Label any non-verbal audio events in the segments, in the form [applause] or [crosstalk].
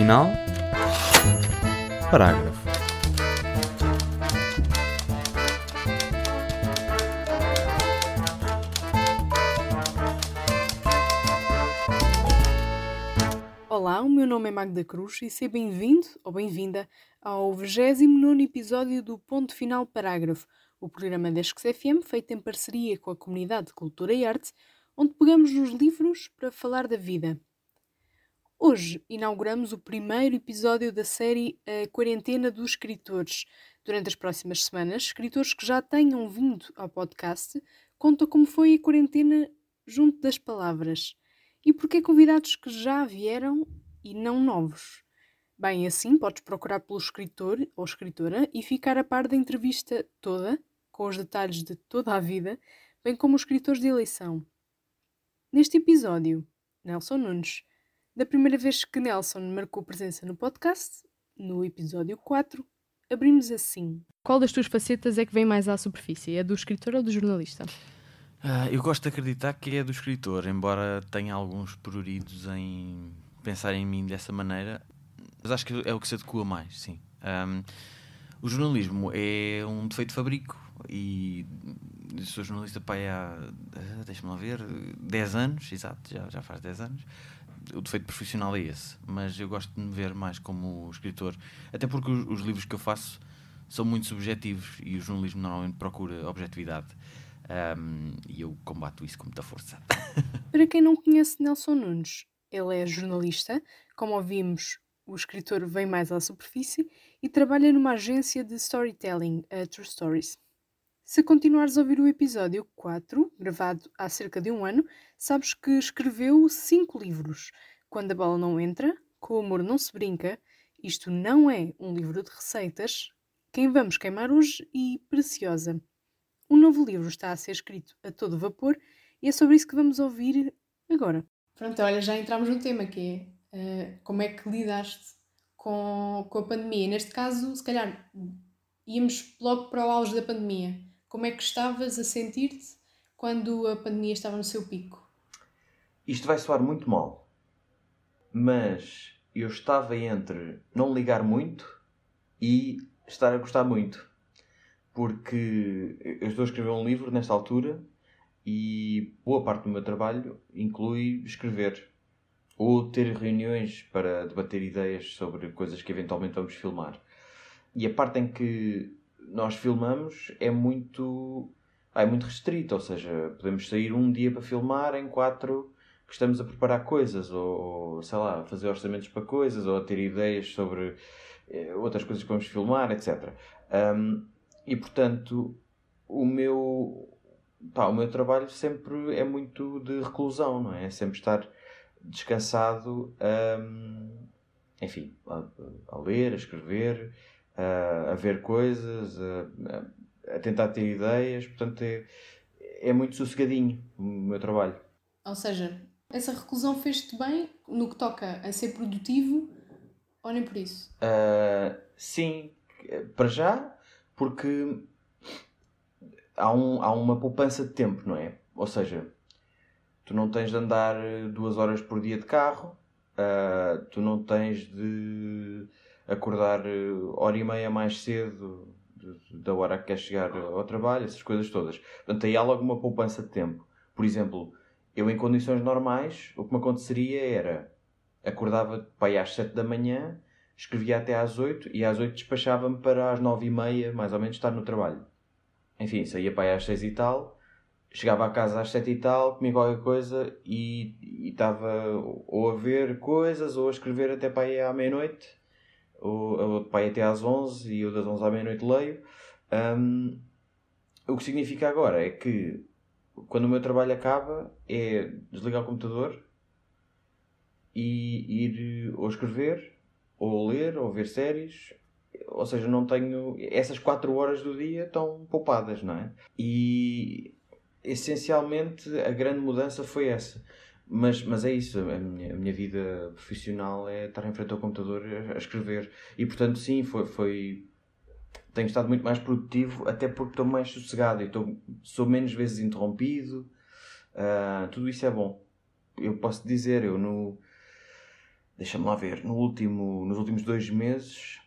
final, parágrafo. Olá, o meu nome é Magda Cruz e seja bem-vindo ou bem-vinda ao 29 episódio do Ponto Final Parágrafo, o programa da FM feito em parceria com a Comunidade de Cultura e Arte, onde pegamos nos livros para falar da vida. Hoje inauguramos o primeiro episódio da série A Quarentena dos Escritores. Durante as próximas semanas, escritores que já tenham vindo ao podcast contam como foi a quarentena junto das palavras e porque convidados que já vieram e não novos. Bem, assim podes procurar pelo escritor ou escritora e ficar a par da entrevista toda, com os detalhes de toda a vida, bem como os escritores de eleição. Neste episódio, Nelson Nunes da primeira vez que Nelson marcou presença no podcast, no episódio 4, abrimos assim. Qual das tuas facetas é que vem mais à superfície? É do escritor ou do jornalista? Uh, eu gosto de acreditar que é do escritor, embora tenha alguns pruridos em pensar em mim dessa maneira, mas acho que é o que se adequa mais, sim. Um, o jornalismo é um defeito de fabrico e sou jornalista para aí há, ah, deixa-me lá ver, 10 anos, exato, já, já faz 10 anos o defeito profissional é esse, mas eu gosto de me ver mais como escritor, até porque os, os livros que eu faço são muito subjetivos e o jornalismo normalmente procura objetividade. Um, e eu combato isso com muita força. [laughs] Para quem não conhece Nelson Nunes, ele é jornalista, como ouvimos, o escritor vem mais à superfície e trabalha numa agência de storytelling, a True Stories. Se continuares a ouvir o episódio 4, gravado há cerca de um ano, sabes que escreveu cinco livros. Quando a bola não entra, com o amor não se brinca, isto não é um livro de receitas, quem vamos queimar hoje e Preciosa. Um novo livro está a ser escrito a todo vapor e é sobre isso que vamos ouvir agora. Pronto, olha, já entramos no tema que é uh, como é que lidaste com, com a pandemia. Neste caso, se calhar, íamos logo para o auge da pandemia. Como é que estavas a sentir-te quando a pandemia estava no seu pico? Isto vai soar muito mal, mas eu estava entre não ligar muito e estar a gostar muito. Porque eu estou a escrever um livro nesta altura e boa parte do meu trabalho inclui escrever ou ter reuniões para debater ideias sobre coisas que eventualmente vamos filmar. E a parte em que nós filmamos é muito é muito restrito, ou seja, podemos sair um dia para filmar em quatro que estamos a preparar coisas, ou, sei lá, fazer orçamentos para coisas, ou a ter ideias sobre eh, outras coisas que vamos filmar, etc. Um, e portanto, o meu, pá, o meu trabalho sempre é muito de reclusão, não é? É sempre estar descansado, um, enfim, a, a ler, a escrever, a, a ver coisas, a, a, tentar ter ideias, portanto é, é muito sossegadinho o meu trabalho. Ou seja, essa reclusão fez-te bem no que toca a ser produtivo ou nem por isso? Uh, sim, para já, porque há, um, há uma poupança de tempo, não é? Ou seja, tu não tens de andar duas horas por dia de carro, uh, tu não tens de acordar eh, hora e meia mais cedo da hora que quer chegar ao trabalho, essas coisas todas. Portanto, aí há logo uma poupança de tempo. Por exemplo, eu em condições normais, o que me aconteceria era acordava para aí às 7 da manhã, escrevia até às 8 e às 8 despachava-me para às 9 e meia, mais ou menos, estar no trabalho. Enfim, saía para aí às 6 e tal, chegava a casa às 7 e tal, comia qualquer coisa e estava ou a ver coisas ou a escrever até para aí à meia-noite o, o pai até às 11 e eu das 11 à meia-noite leio. Um, o que significa agora é que quando o meu trabalho acaba é desligar o computador e ir ou escrever, ou ler, ou ver séries. Ou seja, não tenho. Essas 4 horas do dia estão poupadas, não é? E essencialmente a grande mudança foi essa. Mas, mas é isso, a minha, a minha vida profissional é estar em frente ao computador a, a escrever. E portanto, sim, foi, foi. Tenho estado muito mais produtivo, até porque estou mais sossegado e estou, sou menos vezes interrompido. Uh, tudo isso é bom. Eu posso dizer, eu no. Deixa-me lá ver. No último, nos últimos dois meses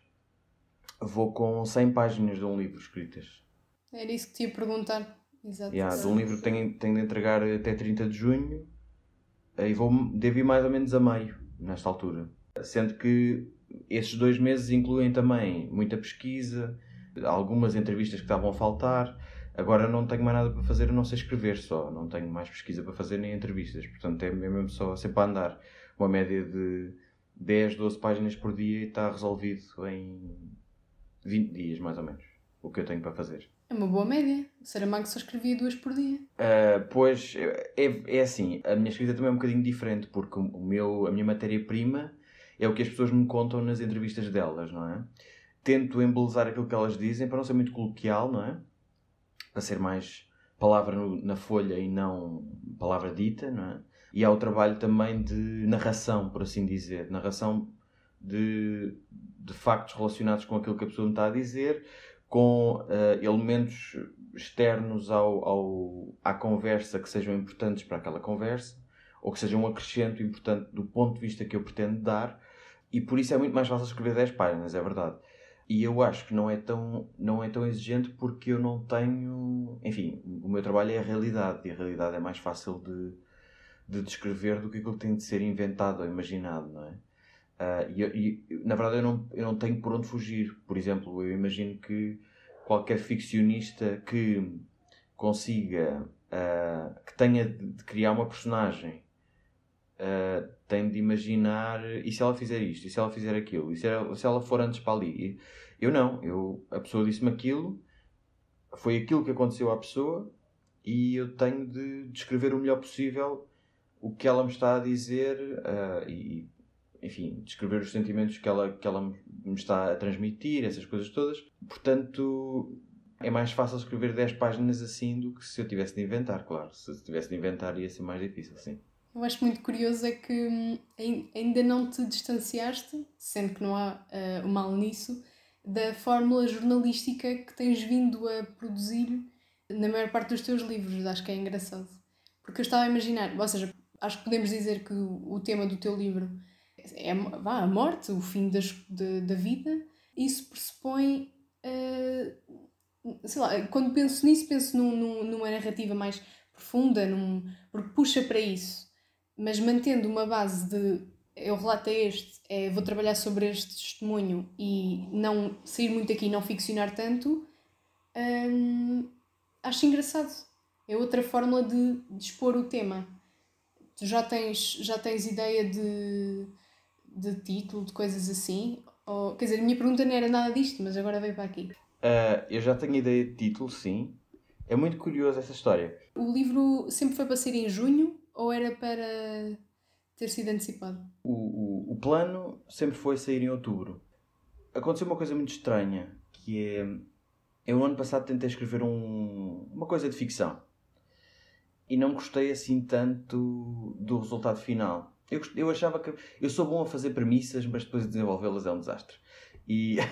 vou com 100 páginas de um livro escritas. Era isso que te ia perguntar. Exato. Yeah, de um livro que tenho, tenho de entregar até 30 de junho e vou, devo ir mais ou menos a meio nesta altura. Sendo que esses dois meses incluem também muita pesquisa, algumas entrevistas que estavam a faltar. Agora não tenho mais nada para fazer a não ser escrever só. Não tenho mais pesquisa para fazer nem entrevistas. Portanto, é mesmo só sempre a andar. Uma média de 10, 12 páginas por dia e está resolvido em 20 dias, mais ou menos. O que eu tenho para fazer. É uma boa média. Saramago só escrevia duas por dia. Uh, pois, é, é assim. A minha escrita também é um bocadinho diferente, porque o meu, a minha matéria-prima é o que as pessoas me contam nas entrevistas delas, não é? Tento embelezar aquilo que elas dizem para não ser muito coloquial, não é? Para ser mais palavra no, na folha e não palavra dita, não é? E há o trabalho também de narração, por assim dizer. Narração de, de factos relacionados com aquilo que a pessoa me está a dizer, com uh, elementos externos ao, ao, à conversa que sejam importantes para aquela conversa, ou que sejam um acrescento importante do ponto de vista que eu pretendo dar, e por isso é muito mais fácil escrever 10 páginas, é verdade. E eu acho que não é tão, não é tão exigente porque eu não tenho. Enfim, o meu trabalho é a realidade e a realidade é mais fácil de, de descrever do que aquilo que tem de ser inventado ou imaginado, não é? Uh, e, e, na verdade eu não, eu não tenho por onde fugir. Por exemplo, eu imagino que qualquer ficcionista que consiga, uh, que tenha de criar uma personagem uh, tem de imaginar e se ela fizer isto, e se ela fizer aquilo, e se ela, se ela for antes para ali. Eu não, eu, a pessoa disse-me aquilo, foi aquilo que aconteceu à pessoa e eu tenho de descrever o melhor possível o que ela me está a dizer uh, e, enfim, descrever os sentimentos que ela, que ela me está a transmitir, essas coisas todas. Portanto, é mais fácil escrever 10 páginas assim do que se eu tivesse de inventar, claro. Se eu tivesse de inventar ia ser mais difícil, sim. Eu acho muito curioso é que hum, ainda não te distanciaste, sendo que não há uh, mal nisso, da fórmula jornalística que tens vindo a produzir na maior parte dos teus livros. Acho que é engraçado. Porque eu estava a imaginar, ou seja, acho que podemos dizer que o, o tema do teu livro é vá, a morte, o fim das, de, da vida. Isso pressupõe. Uh, sei lá, quando penso nisso, penso num, num, numa narrativa mais profunda, num, porque puxa para isso mas mantendo uma base de eu relato é este, é, vou trabalhar sobre este testemunho e não sair muito aqui não ficcionar tanto, hum, acho engraçado. É outra fórmula de, de expor o tema. Tu já tens, já tens ideia de, de título, de coisas assim? Ou, quer dizer, a minha pergunta não era nada disto, mas agora veio para aqui. Uh, eu já tenho ideia de título, sim. É muito curioso essa história. O livro sempre foi para ser em junho ou era para ter sido antecipado? O, o, o plano sempre foi sair em outubro. Aconteceu uma coisa muito estranha, que é... Eu, no ano passado, tentei escrever um, uma coisa de ficção. E não gostei assim tanto do resultado final. Eu, eu achava que... Eu sou bom a fazer premissas, mas depois de desenvolvê-las é um desastre. E... [laughs]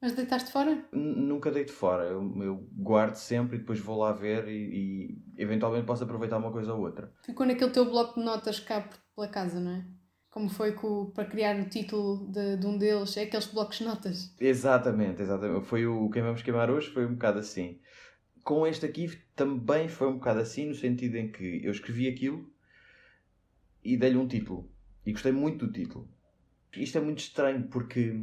Mas deitaste fora? Nunca deito fora. Eu, eu, guardo sempre e depois vou lá ver e, e, eventualmente posso aproveitar uma coisa ou outra. Ficou naquele teu bloco de notas cá pela casa, não é? Como foi com, para criar o título de, de, um deles, é aqueles blocos de notas. Exatamente, exatamente. Foi o Quem Vamos Queimar hoje, foi um bocado assim. Com este aqui também foi um bocado assim, no sentido em que eu escrevi aquilo e dei-lhe um título. E gostei muito do título. Isto é muito estranho porque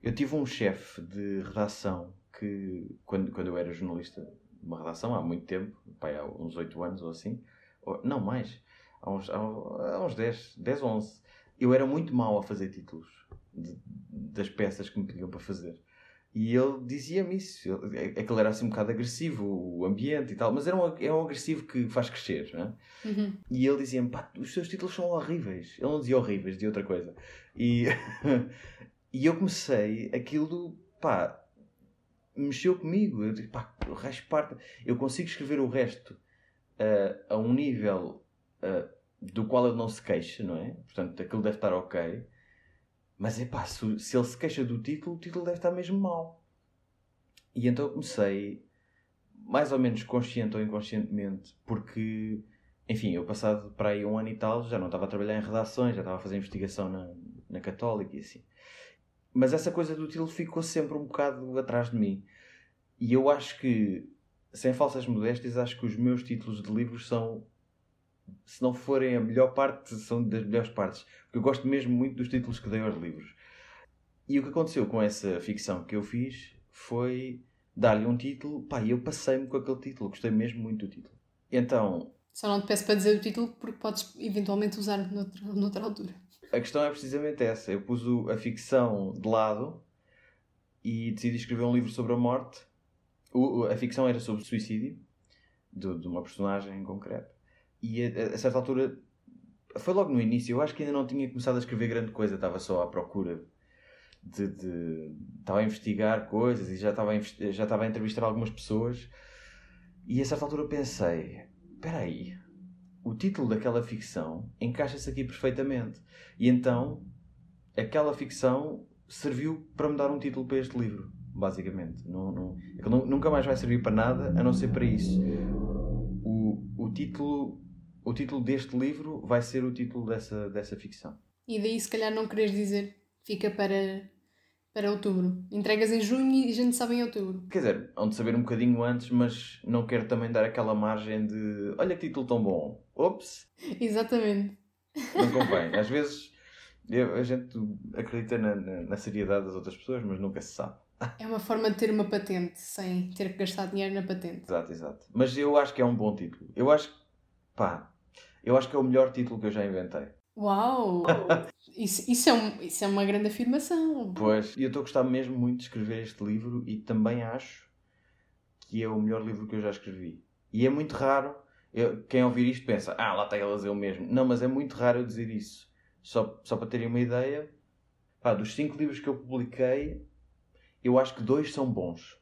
eu tive um chefe de redação que, quando, quando eu era jornalista de uma redação, há muito tempo, pai, há uns 8 anos ou assim, ou, não mais, há uns, há, há uns 10, 10 ou 11, eu era muito mau a fazer títulos de, das peças que me pediam para fazer. E ele dizia-me isso. É, é que ele era assim um bocado agressivo, o ambiente e tal, mas era um, é um agressivo que faz crescer, não é? Uhum. E ele dizia-me: pá, os seus títulos são horríveis. Ele não dizia horríveis, dizia outra coisa. E, [laughs] E eu comecei, aquilo, pá, mexeu comigo. Eu disse, pá, o resto parte. Eu consigo escrever o resto uh, a um nível uh, do qual ele não se queixa, não é? Portanto, aquilo deve estar ok. Mas é pá, se, se ele se queixa do título, o título deve estar mesmo mal. E então comecei, mais ou menos consciente ou inconscientemente, porque enfim, eu passado para aí um ano e tal, já não estava a trabalhar em redações, já estava a fazer investigação na, na Católica e assim. Mas essa coisa do título ficou sempre um bocado atrás de mim. E eu acho que, sem falsas modéstias, acho que os meus títulos de livros são, se não forem a melhor parte, são das melhores partes. Porque eu gosto mesmo muito dos títulos que dei aos livros. E o que aconteceu com essa ficção que eu fiz foi dar-lhe um título, pá, e eu passei-me com aquele título, gostei mesmo muito do título. Então. Só não te peço para dizer o título porque podes eventualmente usar noutra, noutra altura. A questão é precisamente essa. Eu pus a ficção de lado e decidi escrever um livro sobre a morte. O, a ficção era sobre suicídio de, de uma personagem em concreto. E a, a, certa altura, foi logo no início, eu acho que ainda não tinha começado a escrever grande coisa, estava só à procura de, estava a investigar coisas e já estava a, já estava a entrevistar algumas pessoas. E a certa altura pensei espera aí o título daquela ficção encaixa-se aqui perfeitamente. E então aquela ficção serviu para me dar um título para este livro basicamente. Não, não, é nunca mais vai servir para nada a não ser para isso. O, o título o título deste livro vai ser o título dessa, dessa ficção e daí se calhar não queres dizer fica para para outubro. Entregas em junho e a gente sabe em outubro. Quer dizer, hão de saber um bocadinho antes, mas não quero também dar aquela margem de olha que título tão bom. Ops! Exatamente. Não convém. Às vezes a gente acredita na, na, na, seriedade das outras pessoas, mas nunca se sabe. É uma forma de ter uma patente sem ter que gastar dinheiro na patente. Exato, exato. Mas eu acho que é um bom título. Eu acho pá, eu acho que é o melhor título que eu já inventei. Uau! [laughs] Isso, isso, é um, isso é uma grande afirmação. Pois, e eu estou a gostar mesmo muito de escrever este livro e também acho que é o melhor livro que eu já escrevi. E é muito raro, eu, quem ouvir isto pensa, ah, lá está ele a dizer o mesmo. Não, mas é muito raro eu dizer isso. Só, só para terem uma ideia, pá, dos cinco livros que eu publiquei, eu acho que dois são bons.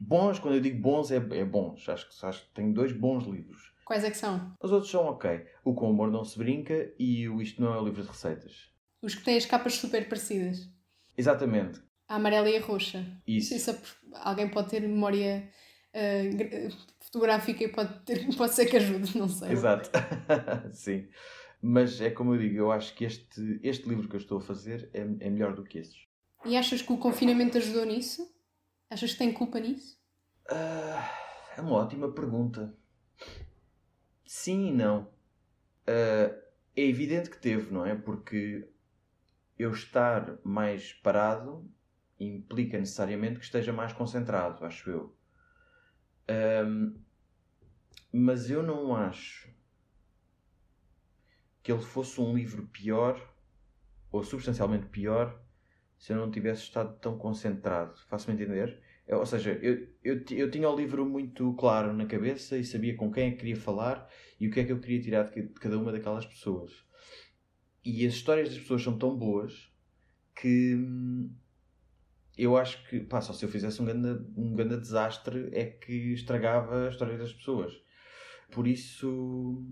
Bons, quando eu digo bons, é, é bons. Acho que, acho que tenho dois bons livros. Quais é que são? Os outros são ok. O Com Amor Não Se Brinca e o Isto Não é o Livro de Receitas. Os que têm as capas super parecidas. Exatamente. A amarela e a roxa. Isso. Isso é alguém pode ter memória uh, fotográfica e pode, ter, [laughs] pode ser que ajude, não sei. Exato. [laughs] Sim. Mas é como eu digo, eu acho que este, este livro que eu estou a fazer é, é melhor do que esses. E achas que o confinamento ajudou nisso? Achas que tem culpa nisso? Uh, é uma ótima pergunta. Sim e não. Uh, é evidente que teve, não é? Porque eu estar mais parado implica necessariamente que esteja mais concentrado, acho eu. Um, mas eu não acho que ele fosse um livro pior ou substancialmente pior se eu não tivesse estado tão concentrado. Faço-me entender? Ou seja, eu, eu, eu tinha o livro muito claro na cabeça e sabia com quem é que queria falar e o que é que eu queria tirar de cada uma daquelas pessoas. E as histórias das pessoas são tão boas que hum, eu acho que, pá, só se eu fizesse um grande, um grande desastre é que estragava a história das pessoas. Por isso,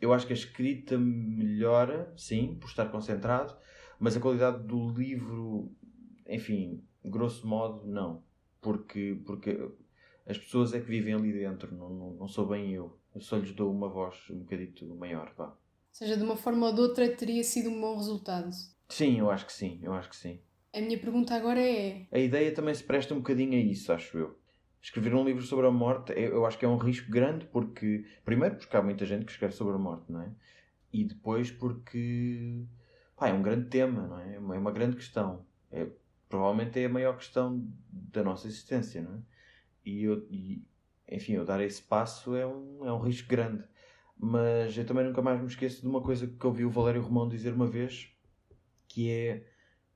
eu acho que a escrita melhora, sim, por estar concentrado, mas a qualidade do livro, enfim, grosso modo, não porque, porque as pessoas é que vivem ali dentro, não, não, não sou bem eu. Eu só lhes dou uma voz um bocadito maior, vá. Ou seja, de uma forma ou de outra teria sido um bom resultado. Sim, eu acho que sim, eu acho que sim. A minha pergunta agora é... A ideia também se presta um bocadinho a isso, acho eu. Escrever um livro sobre a morte, eu acho que é um risco grande porque... Primeiro porque há muita gente que escreve sobre a morte, não é? E depois porque... Pá, é um grande tema, não é? É uma é grande questão. É, provavelmente é a maior questão da nossa existência, não é? E, eu, e enfim, eu dar esse passo é um, é um risco grande. Mas eu também nunca mais me esqueço de uma coisa que ouvi o Valério Romão dizer uma vez, que é,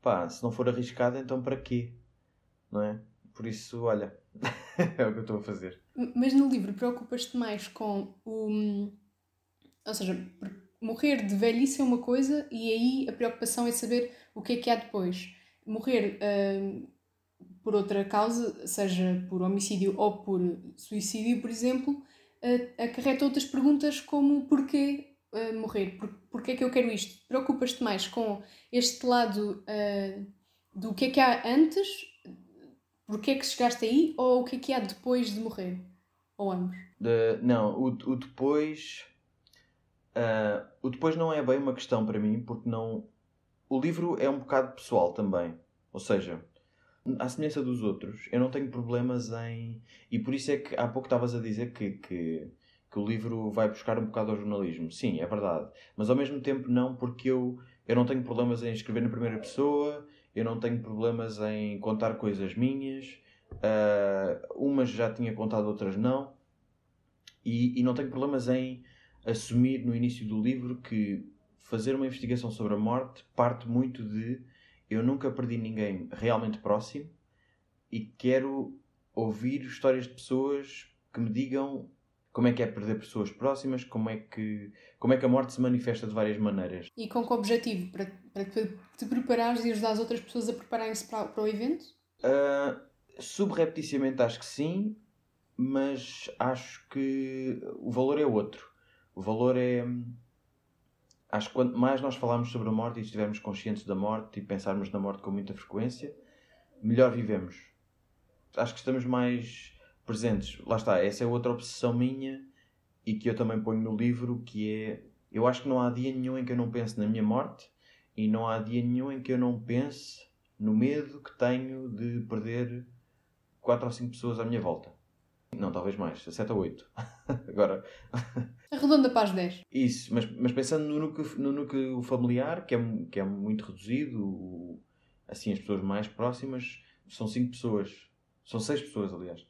pá, se não for arriscado, então para quê? Não é? Por isso, olha, [laughs] é o que eu estou a fazer. Mas no livro preocupas-te mais com o... Ou seja, morrer de velhice é uma coisa e aí a preocupação é saber o que é que há depois morrer uh, por outra causa, seja por homicídio ou por suicídio, por exemplo, uh, acarreta outras perguntas como porquê uh, morrer? Por, porquê é que eu quero isto? Preocupas-te mais com este lado uh, do que é que há antes, porquê é que chegaste aí, ou o que é que há depois de morrer? Ou ambos? De, não, o, o depois o depois não é bem uma questão para mim, porque não. O livro é um bocado pessoal também. Ou seja, à semelhança dos outros, eu não tenho problemas em. E por isso é que há pouco estavas a dizer que, que, que, o livro vai buscar um bocado ao jornalismo. Sim, é verdade. Mas ao mesmo tempo não, porque eu, eu não tenho problemas em escrever na primeira pessoa, eu não tenho problemas em contar coisas minhas. Uh, umas já tinha contado, outras não. E, e não tenho problemas em assumir no início do livro que fazer uma investigação sobre a morte parte muito de eu nunca perdi ninguém realmente próximo e quero ouvir histórias de pessoas que me digam como é que é perder pessoas próximas, como é que, como é que a morte se manifesta de várias maneiras. E com que objetivo? Para, para te preparares e ajudar as outras pessoas a prepararem-se para, para, o evento? Uh, subrepticiamente acho que sim, mas acho que o valor é outro. O valor é acho que quanto mais nós falarmos sobre a morte e estivermos conscientes da morte e pensarmos na morte com muita frequência, melhor vivemos. Acho que estamos mais presentes. Lá está, essa é outra obsessão minha e que eu também ponho no livro, que é eu acho que não há dia nenhum em que eu não pense na minha morte e não há dia nenhum em que eu não pense no medo que tenho de perder quatro ou cinco pessoas à minha volta. Não, talvez mais, 7 ou 8. [laughs] Agora. Arredonda para as 10. Isso, mas, mas pensando no núcleo, no núcleo familiar, que é, que é muito reduzido, assim, as pessoas mais próximas são 5 pessoas. São 6 pessoas, aliás.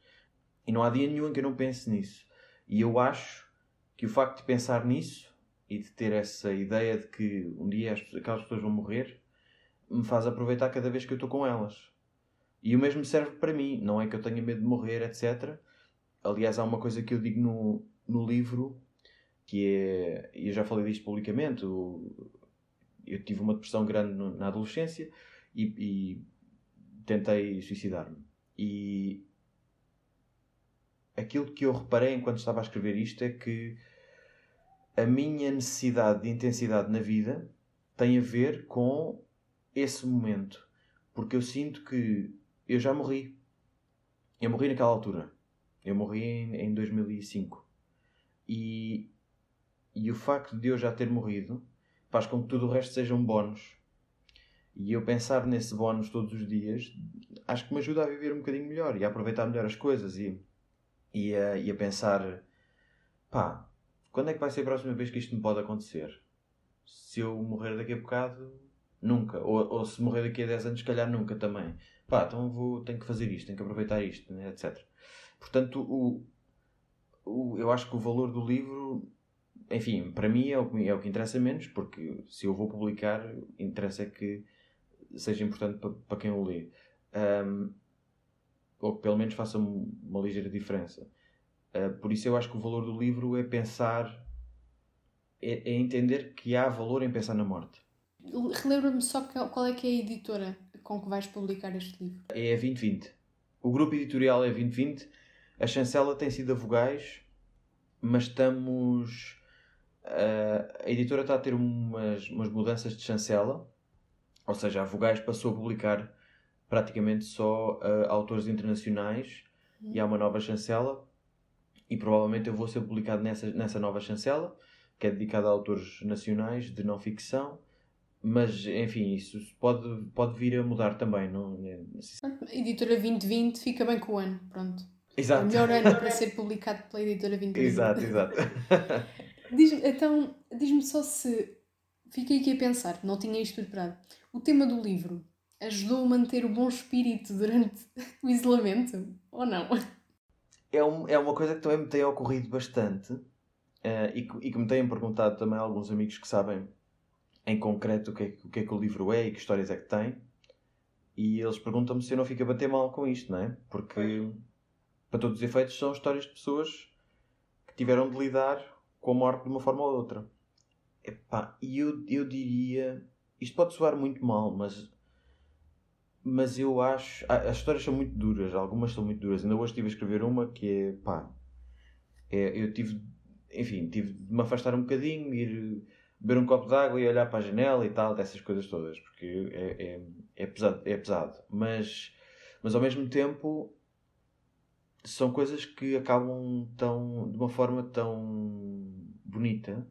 E não há dia nenhum em que eu não pense nisso. E eu acho que o facto de pensar nisso e de ter essa ideia de que um dia aquelas pessoas vão morrer me faz aproveitar cada vez que eu estou com elas. E o mesmo serve para mim. Não é que eu tenha medo de morrer, etc. Aliás, há uma coisa que eu digo no, no livro que é. E eu já falei disto publicamente. Eu tive uma depressão grande na adolescência e, e tentei suicidar-me. E aquilo que eu reparei enquanto estava a escrever isto é que a minha necessidade de intensidade na vida tem a ver com esse momento. Porque eu sinto que eu já morri. Eu morri naquela altura. Eu morri em, em 2005. E, e o facto de eu já ter morrido faz com que tudo o resto seja um bónus. E eu pensar nesse bónus todos os dias acho que me ajuda a viver um bocadinho melhor e a aproveitar melhor as coisas e, e, a, e a pensar: pá, quando é que vai ser a próxima vez que isto me pode acontecer? Se eu morrer daqui a bocado, nunca. Ou, ou se morrer daqui a 10 anos, se calhar nunca também. Pá, então vou, tenho que fazer isto, tenho que aproveitar isto, né, etc. Portanto, o, o, eu acho que o valor do livro, enfim, para mim é o, que, é o que interessa menos, porque se eu vou publicar, interessa é que seja importante para, para quem o lê. Um, ou que pelo menos faça uma ligeira diferença. Uh, por isso eu acho que o valor do livro é pensar, é, é entender que há valor em pensar na morte. Relembra-me só qual é que é a editora com que vais publicar este livro. É a 2020. O grupo editorial é 2020 a chancela tem sido a vogais, mas estamos. Uh, a editora está a ter umas, umas mudanças de chancela, ou seja, a Vogais passou a publicar praticamente só uh, autores internacionais uhum. e há uma nova chancela e provavelmente eu vou ser publicado nessa, nessa nova chancela que é dedicada a autores nacionais de não ficção mas enfim, isso pode, pode vir a mudar também não? É, Editora 2020 fica bem com o ano, pronto Exato. O melhor ano para [laughs] ser publicado pela editora 20 Exato, exato. [laughs] diz então, diz-me só se. Fiquei aqui a pensar, não tinha isto preparado. O tema do livro ajudou a manter o bom espírito durante [laughs] o isolamento? Ou não? É, um, é uma coisa que também me tem ocorrido bastante uh, e, que, e que me têm perguntado também alguns amigos que sabem em concreto o que, é, o que é que o livro é e que histórias é que tem. E eles perguntam-me se eu não fico a bater mal com isto, não é? Porque para todos os efeitos, são histórias de pessoas que tiveram de lidar com a morte de uma forma ou outra. Epá, e eu, eu diria. Isto pode soar muito mal, mas. Mas eu acho. As histórias são muito duras, algumas são muito duras. Ainda hoje estive a escrever uma que é. pá. É, eu tive. Enfim, tive de me afastar um bocadinho, ir beber um copo de água e olhar para a janela e tal, dessas coisas todas, porque é, é, é pesado, é pesado. Mas, mas ao mesmo tempo são coisas que acabam tão, de uma forma tão bonita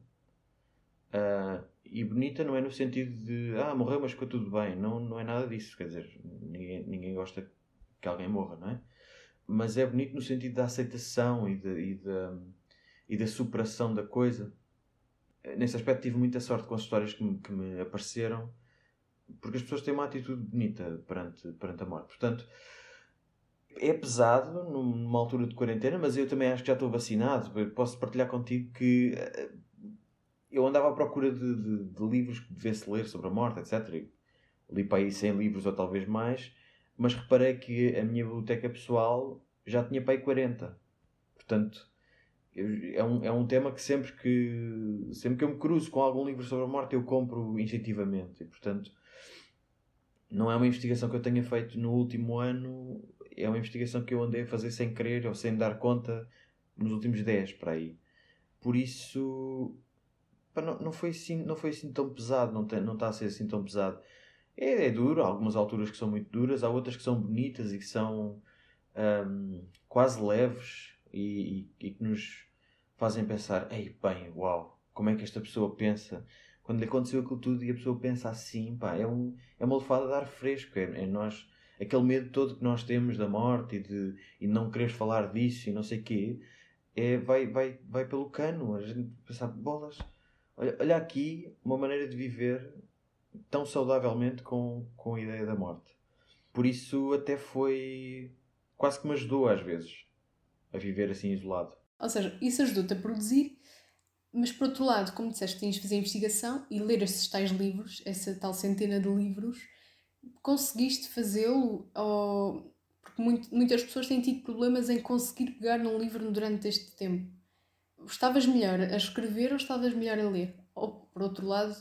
Uh, e bonita não é no sentido de ah, morreu, mas ficou tudo bem. Não, não é nada disso. Quer dizer, ninguém, ninguém gosta que alguém morra, não é? Mas é bonito no sentido da aceitação e, de, e, de, e da superação da coisa. Nesse aspecto tive muita sorte com as histórias que me, que me apareceram, porque as pessoas têm uma atitude bonita perante, perante a morte. Portanto, é pesado numa altura de quarentena, mas eu também acho que já estou vacinado. Posso partilhar contigo que eh, eu andava à procura de, de, de livros que devesse ler sobre a morte, etc. Li para aí 100 livros ou talvez mais, mas reparei que a minha biblioteca pessoal já tinha para aí 40. Portanto, é, um, é um tema que sempre, que sempre que eu me cruzo com algum livro sobre a morte eu compro instintivamente. E, portanto, não é uma investigação que eu tenha feito no último ano, é uma investigação que eu andei a fazer sem querer ou sem dar conta nos últimos 10 para aí. Por isso, pá, não, não, foi assim, não foi assim tão pesado, não, tem, não está a ser assim tão pesado. É, é duro, há algumas alturas que são muito duras, há outras que são bonitas e que são um, quase leves e, e, e, que nos fazem pensar: ei, bem, uau, como é que esta pessoa pensa? Quando lhe aconteceu aquilo tudo e a pessoa pensa assim, pá, é, um, é uma lefada de ar fresco. É, é nós, aquele medo todo que nós temos da morte e de e não querer falar disso e não sei quê, é, vai, vai, vai pelo cano. A gente pensa, bolas, olha, olha aqui uma maneira de viver tão saudavelmente com, com a ideia da morte. Por isso, até foi. quase que me ajudou às vezes a viver assim isolado. Ou seja, isso ajudou-te a produzir, mas por outro lado, como disseste, tinhas de fazer investigação e ler esses tais livros, essa tal centena de livros, conseguiste fazê-lo? Ou... Porque muito, muitas pessoas têm tido problemas em conseguir pegar num livro durante este tempo. Estavas melhor a escrever ou estavas melhor a ler? Ou, por outro lado,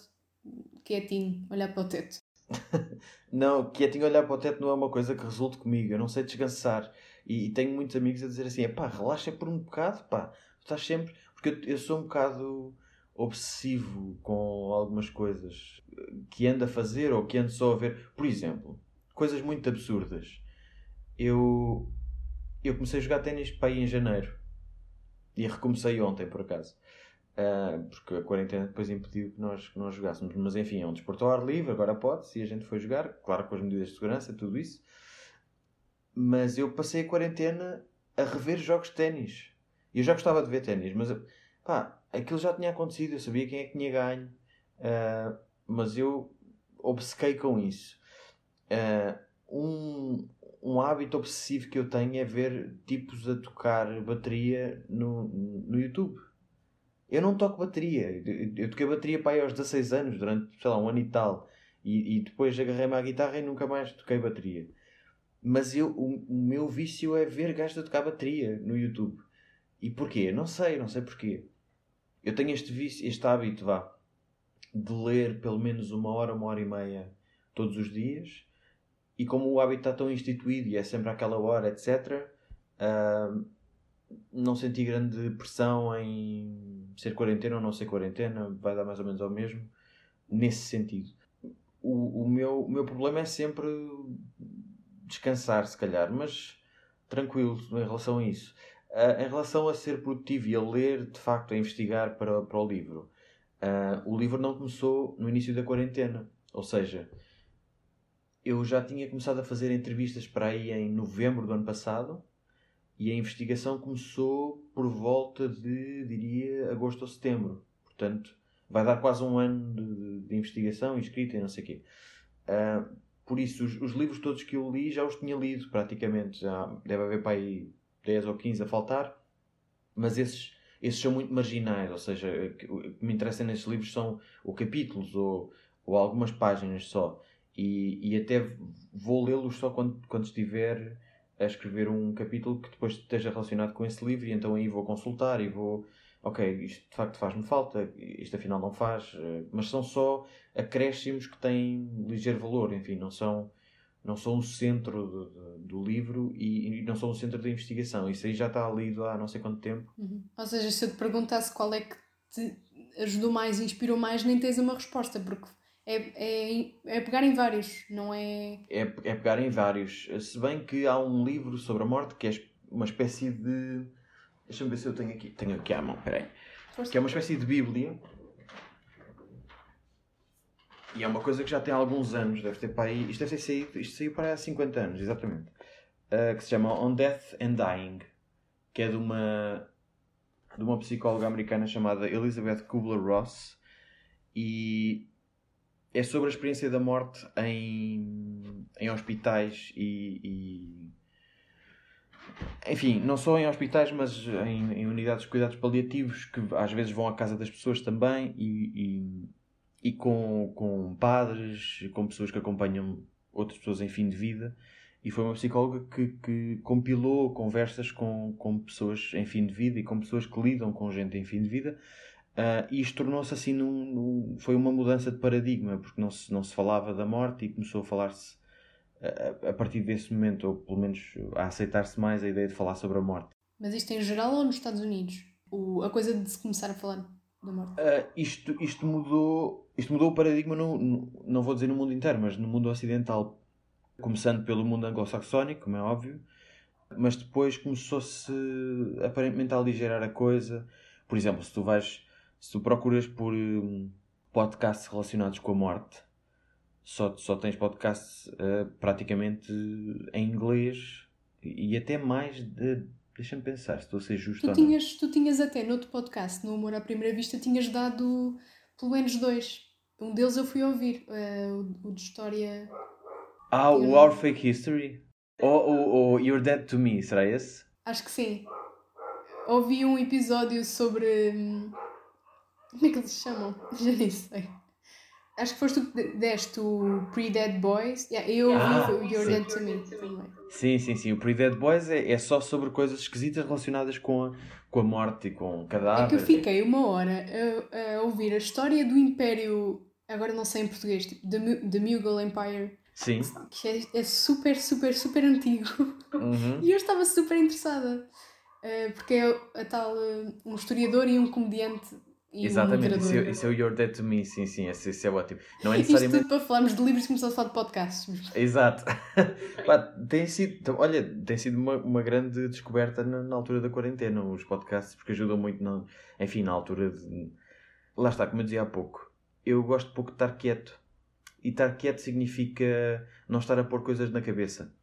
quietinho, olhar para o teto. [laughs] não, quietinho olhar para o teto não é uma coisa que resulte comigo. Eu não sei descansar. E, e tenho muitos amigos a dizer assim: pá, relaxa por um bocado, pá. Estás sempre. Porque eu, eu, sou um bocado obsessivo com algumas coisas que ando a fazer ou que ando só a ver. Por exemplo, coisas muito absurdas. Eu, eu comecei a jogar ténis para aí em janeiro. E recomecei ontem, por acaso. Uh, porque a quarentena depois impediu que nós, que nós jogássemos. Mas enfim, é um desporto ao ar livre, agora pode, se a gente foi jogar, claro com as medidas de segurança, tudo isso. Mas eu passei a quarentena a rever jogos de ténis. E eu já gostava de ver ténis, mas pá, aquilo já tinha acontecido, eu sabia quem é que tinha ganho, uh, mas eu obcequei com isso. Uh, um, um hábito obsessivo que eu tenho é ver tipos a tocar bateria no, no YouTube eu não toco bateria. Eu toquei bateria para aí aos 16 anos, durante, sei lá, um ano e tal. E, e depois agarrei-me à guitarra e nunca mais toquei bateria. Mas eu, o, o meu vício é ver gajos a tocar bateria no YouTube. E porquê? Não sei, não sei porquê. Eu tenho este vício, este hábito, vá, de ler pelo menos uma hora, uma hora e meia todos os dias. E como o hábito está tão instituído e é sempre àquela hora, etc., uh, não senti grande pressão em ser quarentena ou não ser quarentena, vai dar mais ou menos ao mesmo, nesse sentido. O, o, meu, o meu problema é sempre descansar, se calhar, mas tranquilo em relação a isso. Uh, em relação a ser produtivo e a ler, de facto, a investigar para, para o livro, uh, o livro não começou no início da quarentena, ou seja, eu já tinha começado a fazer entrevistas para aí em novembro do ano passado e a investigação começou por volta de, diria, agosto ou setembro. Portanto, vai dar quase um ano de, de investigação e escrita e não sei o quê. Uh, por isso, os, os, livros todos que eu li já os tinha lido praticamente. Já deve haver para aí 10 ou 15 a faltar, mas esses, esses são muito marginais. Ou seja, o que me interessa nesses livros são ou capítulos ou, ou algumas páginas só. E, e até vou lê-los só quando, quando estiver a escrever um capítulo que depois esteja relacionado com esse livro e então aí vou consultar e vou ok, isto de facto faz-me falta, isto afinal não faz, eh, mas são só acréscimos que têm ligeiro valor, enfim, não são, não são o centro do, do, do livro e, e, não são o centro da investigação. Isso aí já está lido há não sei quanto tempo. Uhum. Ou seja, se eu te perguntasse qual é que te ajudou mais, inspirou mais, nem tens uma resposta, porque é, é, é pegar em vários, não é... é. É pegar em vários. Se bem que há um livro sobre a morte que é uma espécie de. Deixa-me ver se eu tenho aqui. Tenho aqui à mão, peraí. Força. Que é uma espécie de Bíblia E é uma coisa que já tem alguns anos, deve ter para aí. Isto deve ter saído, isto saiu para aí há 50 anos, exatamente. Uh, que se chama On Death and Dying, que é de uma, de uma psicóloga americana chamada Elizabeth Kubler-Ross e é sobre a experiência da morte em, em hospitais e, e, enfim, não só em hospitais, mas em, em, unidades de cuidados paliativos que às vezes vão à casa das pessoas também e, e, e com, com padres, com pessoas que acompanham outras pessoas em fim de vida. E foi uma psicóloga que, que compilou conversas com, com pessoas em fim de vida e com pessoas que lidam com gente em fim de vida Uh, e isto tornou-se assim num, num, foi uma mudança de paradigma porque não se, não se falava da morte e começou a falar-se a, a, partir desse momento ou pelo menos a aceitar-se mais a ideia de falar sobre a morte. Mas isto em geral ou nos Estados Unidos? O, a coisa de se começar a falar da morte? Uh, isto, isto mudou isto mudou o paradigma no, no, não vou dizer no mundo inteiro mas no mundo ocidental começando pelo mundo anglo-saxónico como é óbvio mas depois começou-se aparentemente a aligerar a coisa por exemplo se tu vais se tu procuras por um, podcasts relacionados com a morte, só, só tens podcasts uh, praticamente em inglês e até mais de. Deixa-me pensar se estou a ser justo tu tinhas, Tu tinhas até no outro podcast, no Humor à Primeira Vista, tinhas dado pelo menos dois. Um deles eu fui ouvir, uh, o, o, de história. Ah, o Our Fake History? Ou, ou, ou You're Dead to Me, será esse? Acho que sim. Ouvi um episódio sobre. Hum, como é que eles se chamam? [laughs] Já nem sei. Acho que foste tu que deste o Pre-Dead Boys. Yeah, eu ouvi ah, o You're Dead to Me também. Sim, sim, sim. O Pre-Dead Boys é, é só sobre coisas esquisitas relacionadas com a, com a morte e com cadáveres. É que eu fiquei uma hora a, a ouvir a história do Império, agora não sei em português, tipo The, The Mughal Empire. Sim. Que é, é super, super, super antigo. Uhum. E eu estava super interessada. Uh, porque é a tal, uh, um historiador e um comediante e Exatamente, isso, é, isso é o You're Dead to Me, sim, sim, esse, esse é ótimo. Não é [laughs] necessariamente... Isto tudo para falarmos de livros começar a falar de podcasts. Exato. [laughs] Pá, tem sido, então, olha, tem sido uma, uma grande descoberta na, na, altura da quarentena, os podcasts, porque ajudam muito, na, enfim, na altura de... Lá está, como eu dizia há pouco, eu gosto pouco de estar quieto. E estar quieto significa não estar a pôr coisas na cabeça.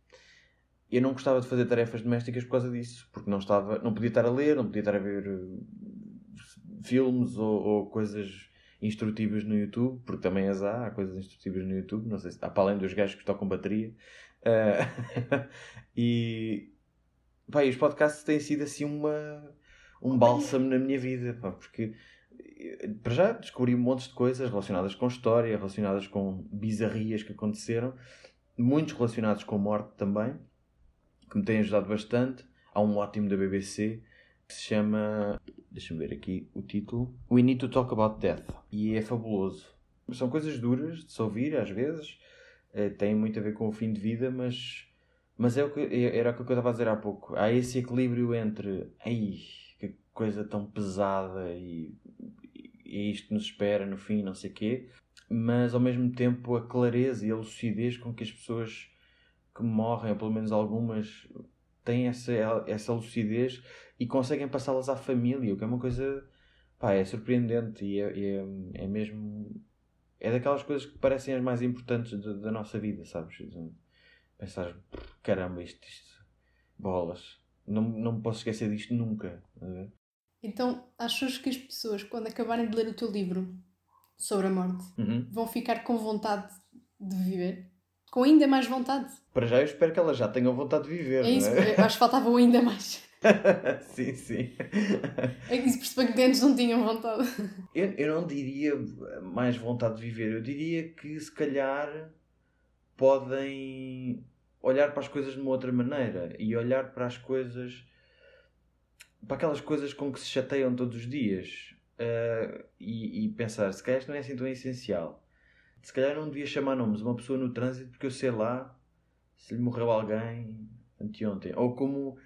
Eu não gostava de fazer tarefas domésticas por causa disso, porque não estava, não podia estar a ler, não podia estar a ver filmes ou, ou, coisas instrutivas no YouTube, porque também as há, há coisas instrutivas no YouTube, não sei se há para além dos gajos que tocam bateria. Uh, [laughs] e, pá, e os podcasts têm sido assim uma, um bálsamo na minha vida, pá, porque para já descobri um monte de coisas relacionadas com história, relacionadas com bizarrias que aconteceram, muitos relacionados com morte também, que me têm ajudado bastante. Há um ótimo da BBC que se chama deixa-me ver aqui o título, We Need to Talk About Death. E é fabuloso. São coisas duras de se ouvir às vezes, é, tem muito a ver com o fim de vida, mas, mas é o que, é, era o que eu estava a dizer há pouco. Há esse equilíbrio entre, ai, que coisa tão pesada e, e isto nos espera no fim, não sei quê, mas ao mesmo tempo a clareza e a lucidez com que as pessoas que morrem, ou pelo menos algumas, têm essa, essa lucidez e conseguem passá-las à família, o que é uma coisa pá, é surpreendente e é, é, é mesmo é daquelas coisas que parecem as mais importantes da, da nossa vida, sabes? Pensar, caramba, isto, isto, bolas, não, não me posso esquecer disto nunca. Então, achas que as pessoas, quando acabarem de ler o teu livro sobre a morte, uhum. vão ficar com vontade de viver? Com ainda mais vontade? Para já, eu espero que elas já tenham vontade de viver. É isso, é? acho que faltava ainda mais. [laughs] [laughs] sim, sim. É que isso percebeu que antes não tinham vontade. Eu, eu não diria mais vontade de viver, eu diria que se calhar podem olhar para as coisas de uma outra maneira e olhar para as coisas para aquelas coisas com que se chateiam todos os dias uh, e, e, pensar se calhar isto não é assim tão essencial se calhar não devia chamar nomes uma pessoa no trânsito porque eu sei lá se lhe morreu alguém anteontem ou como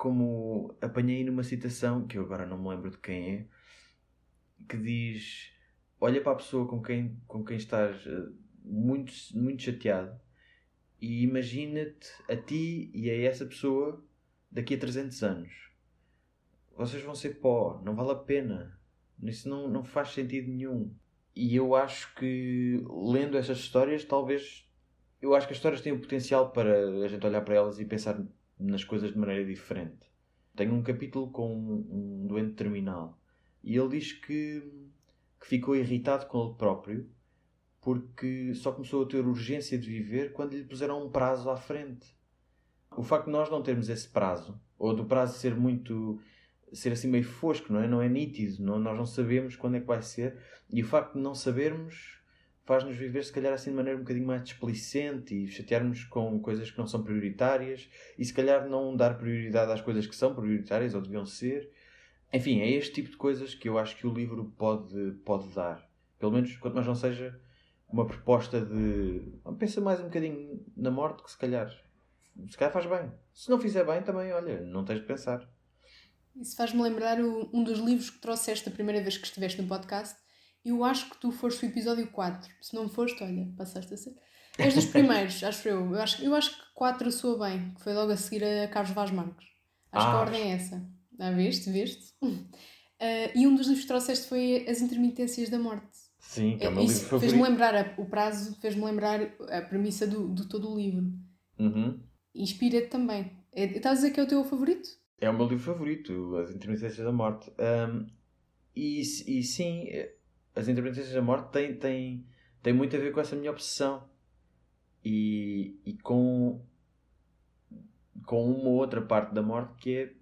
como apanhei numa citação que eu agora não me lembro de quem é, que diz: Olha para a pessoa com quem, com quem estás eh, muito, muito chateado e imagina-te a ti e a essa pessoa daqui a 300 anos. Vocês vão ser pó, não vale a pena. Isso não, não faz sentido nenhum. e eu acho que lendo essas histórias, talvez. Eu acho que as histórias têm o potencial para a gente olhar para elas e pensar nas coisas de maneira diferente. Tenho um capítulo com um doente terminal e ele diz que, que ficou irritado com ele próprio porque só começou a ter urgência de viver quando lhe puseram um prazo à frente. O facto de nós não termos esse prazo, ou do prazo ser muito ser assim meio fosco, não é? Não é nítido, não, nós não sabemos quando é que vai ser, e o facto de não sabermos faz-nos viver se calhar assim de maneira um bocadinho mais displicente e chatearmos com coisas que não são prioritárias e se calhar não dar prioridade às coisas que são prioritárias ou deviam ser. Enfim, é este tipo de coisas que eu acho que o livro pode, pode dar. Pelo menos, quanto mais não seja uma proposta de. Pensa mais um bocadinho na morte que se calhar. Se calhar faz bem. Se não fizer bem, também, olha, não tens de pensar. Isso faz-me lembrar o, um dos livros que trouxeste a primeira vez que estiveste no podcast. Eu acho que tu foste o episódio 4. Se não foste, olha, passaste a ser. És dos primeiros, [laughs] acho eu. Eu acho, eu acho que 4 soa bem, que foi logo a seguir a Carlos Vaz Marcos. Acho ah, que a ordem é essa. Ah, viste? Viste? Uh, [laughs] e um dos livros que trouxeste foi As Intermitências da Morte. Sim, que é o meu Isso livro favorito. Fez-me lembrar, a, o prazo fez-me lembrar a premissa do, do todo o livro. Uhum. Inspira-te também. É, estás a dizer que é o teu favorito? É o meu livro favorito, As Intermitências da Morte. Um, e, e sim, As Intermitências da Morte tem, tem, tem muito a ver com essa minha obsessão. E, e com, com uma outra parte da morte que é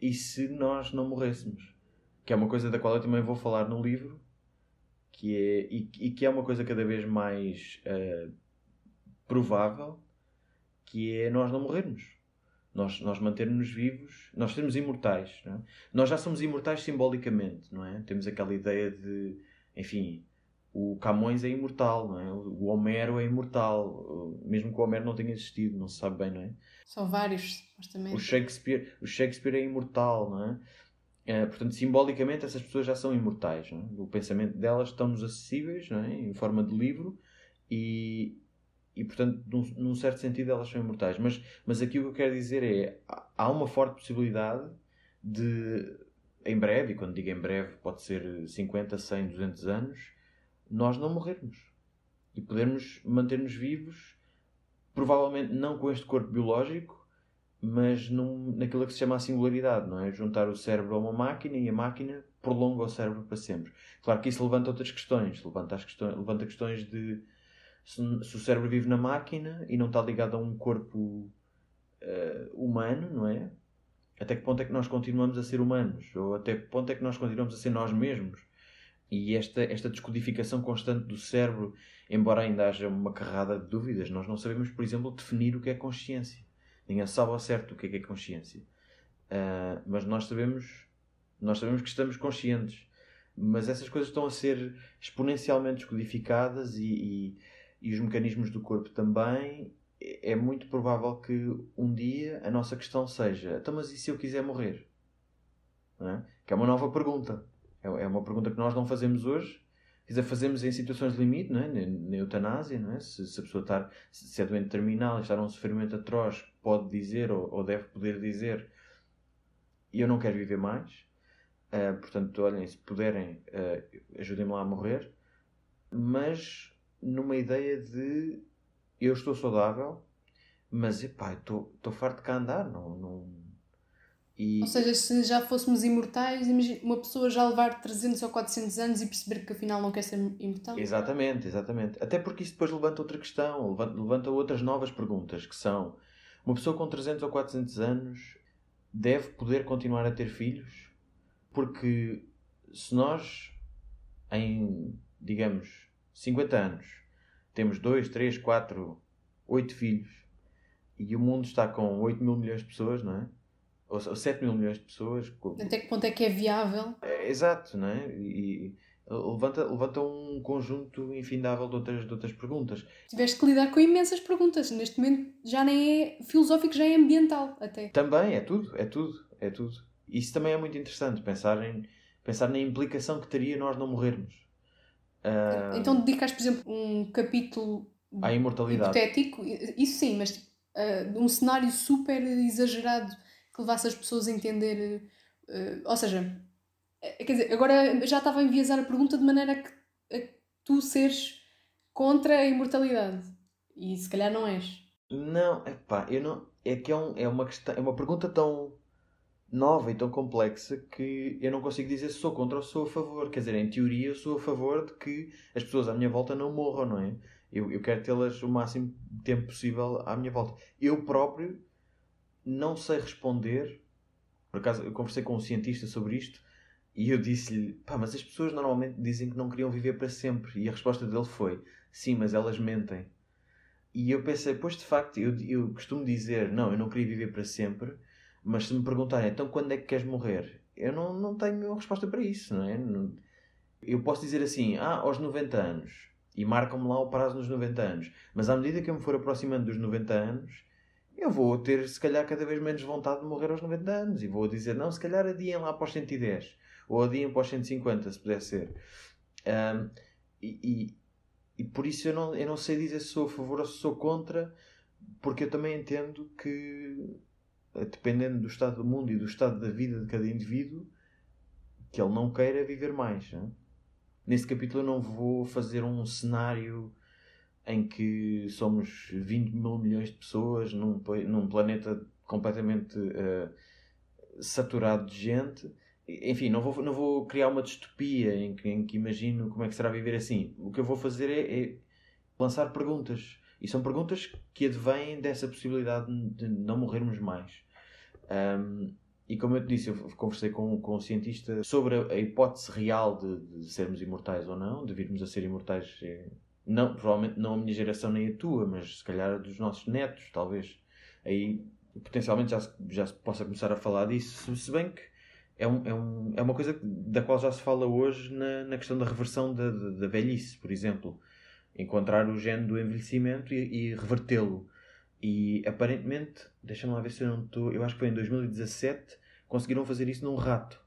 e se nós não morrêssemos? Que é uma coisa da qual eu também vou falar no livro que é, e, e que é uma coisa cada vez mais uh, provável que é nós não morrermos nós, nós mantermos vivos, nós sermos imortais. É? Nós já somos imortais simbolicamente, não é? Temos aquela ideia de, enfim, o Camões é imortal, não é? O Homero é imortal, mesmo que o Homero não tenha existido, não se sabe bem, não é? São vários, supostamente. O Shakespeare, o Shakespeare é imortal, não é? é portanto, simbolicamente, essas pessoas já são imortais. Não é? O pensamento delas estão-nos acessíveis, não é? em forma de livro, e, e portanto, num, num, certo sentido, elas são imortais. Mas, mas aqui o que eu quero dizer é: há uma forte possibilidade de, em breve, e quando digo em breve, pode ser 50, 100, 200 anos, nós não morrermos e podermos manter-nos vivos, provavelmente não com este corpo biológico, mas num, naquilo que se chama a singularidade, não é? Juntar o cérebro a uma máquina e a máquina prolonga o cérebro para sempre. Claro que isso levanta outras questões, levanta, as questões, levanta questões de se, se, o cérebro vive na máquina e não está ligado a um corpo uh, humano, não é? Até que ponto é que nós continuamos a ser humanos? Ou até que ponto é que nós continuamos a ser nós mesmos? E esta, esta descodificação constante do cérebro, embora ainda haja uma carrada de dúvidas, nós não sabemos, por exemplo, definir o que é consciência. Ninguém sabe ao certo o que é, que é consciência. Uh, mas nós sabemos, nós sabemos que estamos conscientes. Mas essas coisas estão a ser exponencialmente descodificadas e, e e os mecanismos do corpo também, é muito provável que um dia a nossa questão seja: então, mas e se eu quiser morrer? É? Que é uma nova pergunta. É, é uma pergunta que nós não fazemos hoje. Quer dizer, fazemos em situações de limite, não é? na, na eutanásia, não é? se, se a pessoa está, se é doente terminal e está num sofrimento atroz, pode dizer ou, ou deve poder dizer: Eu não quero viver mais. Uh, portanto, olhem, se puderem, uh, ajudem-me lá a morrer. Mas numa ideia de eu estou saudável, mas epá, estou farto de cá andar, não, não... E... Ou seja, se já fôssemos imortais, imagina uma pessoa já levar 300 ou 400 anos e perceber que afinal não quer ser imortal. Exatamente, exatamente. Até porque isso depois levanta outra questão, levanta, levanta outras novas perguntas, que são, uma pessoa com 300 ou 400 anos deve poder continuar a ter filhos? Porque se nós, em, digamos, 50 anos, temos 2, 3, 4, 8 filhos e o mundo está com 8 mil milhões de pessoas, não é? Ou 7 mil milhões de pessoas. Até que ponto é que é viável? É, exato, não é? E, levanta, levanta um conjunto infindável de outras, de outras perguntas. Tiveste que lidar com imensas perguntas. Neste momento já nem é filosófico, já é ambiental até. Também, é tudo, é tudo, é tudo. Isso também é muito interessante, pensar, em, pensar na implicação que teria nós não morrermos. Uh... Então dedicas, por exemplo, um capítulo à imortalidade. hipotético, isso sim, mas uh, um cenário super exagerado que levasse as pessoas a entender. Uh, ou seja, quer dizer, agora já estava a enviesar a pergunta de maneira que a tu seres contra a imortalidade. E se calhar não és. Não, epá, eu não. É que é, um, é, uma questão, é uma pergunta tão nova e tão complexa que eu não consigo dizer se sou contra ou sou a favor. Quer dizer, em teoria eu sou a favor de que as pessoas à minha volta não morram, não é? Eu, eu quero tê-las o máximo de tempo possível à minha volta. Eu próprio não sei responder. Por acaso, eu conversei com um cientista sobre isto e eu disse-lhe: pá, mas as pessoas normalmente dizem que não queriam viver para sempre. E a resposta dele foi: sim, mas elas mentem. E eu pensei: pois de facto, eu, eu costumo dizer: não, eu não queria viver para sempre. Mas se me perguntarem, então quando é que queres morrer? Eu não, não tenho resposta para isso, não é? Eu posso dizer assim: ah, aos 90 anos e marcam-me lá o prazo nos 90 anos. Mas à medida que eu me for aproximando dos 90 anos, eu vou ter, se calhar, cada vez menos vontade de morrer aos 90 anos. E vou dizer, não, se calhar adiem lá para os 110. Ou adiem para os 150, se puder ser. Um, e, e, e, por isso eu não, eu não sei dizer se sou a favor ou se sou contra, porque eu também entendo que, dependendo do estado do mundo e do estado da vida de cada indivíduo, que ele não queira viver mais. Não? Nesse capítulo eu não vou fazer um cenário em que somos 20 mil milhões de pessoas num, num planeta completamente uh, saturado de gente. Enfim, não vou, não vou criar uma distopia em que, em que imagino como é que será viver assim. O que eu vou fazer é, é lançar perguntas. E são perguntas que advêm dessa possibilidade de não morrermos mais. Um, e como eu te disse, eu conversei com, com um cientista sobre a, a hipótese real de, de, sermos imortais ou não, de virmos a ser imortais. Eh, não, provavelmente não a minha geração nem a tua, mas se calhar a dos nossos netos, talvez. Aí potencialmente já, já se possa começar a falar disso, se bem que é, um, é, um, é uma coisa da qual já se fala hoje na, na questão da reversão da, da, da velhice, por exemplo. Encontrar o gene do envelhecimento e, e revertê-lo. E aparentemente, deixa-me lá ver se eu não estou. Eu acho que foi em 2017 conseguiram fazer isso num rato.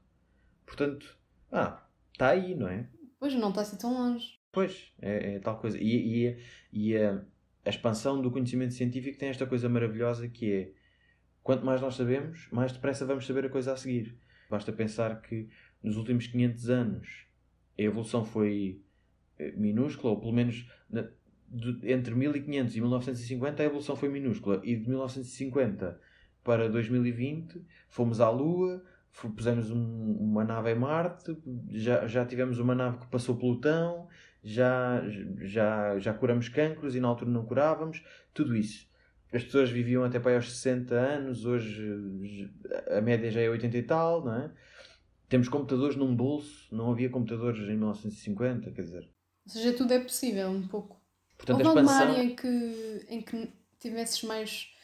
Portanto, ah, está aí, não é? Pois, não está assim tão longe. Pois, é, é tal coisa. E, e, e a, a, expansão do conhecimento científico tem esta coisa maravilhosa que é quanto mais nós sabemos, mais depressa vamos saber a coisa a seguir. Basta pensar que nos últimos 500 anos a evolução foi eh, minúscula, ou pelo menos na, de, entre 1500 e 1950 a evolução foi minúscula, e de 1950 para 2020, fomos à Lua, pusemos um, uma nave em Marte, já, já tivemos uma nave que passou Plutão, já, já, já curamos cancros e na altura não curávamos, tudo isso. As pessoas viviam até para aos 60 anos, hoje a média já é 80 e tal, não é? Temos computadores num bolso, não havia computadores em 1950, quer dizer. Ou seja, tudo é possível, um pouco. Portanto, Houve expansão... alguma área em que, em que tivesses mais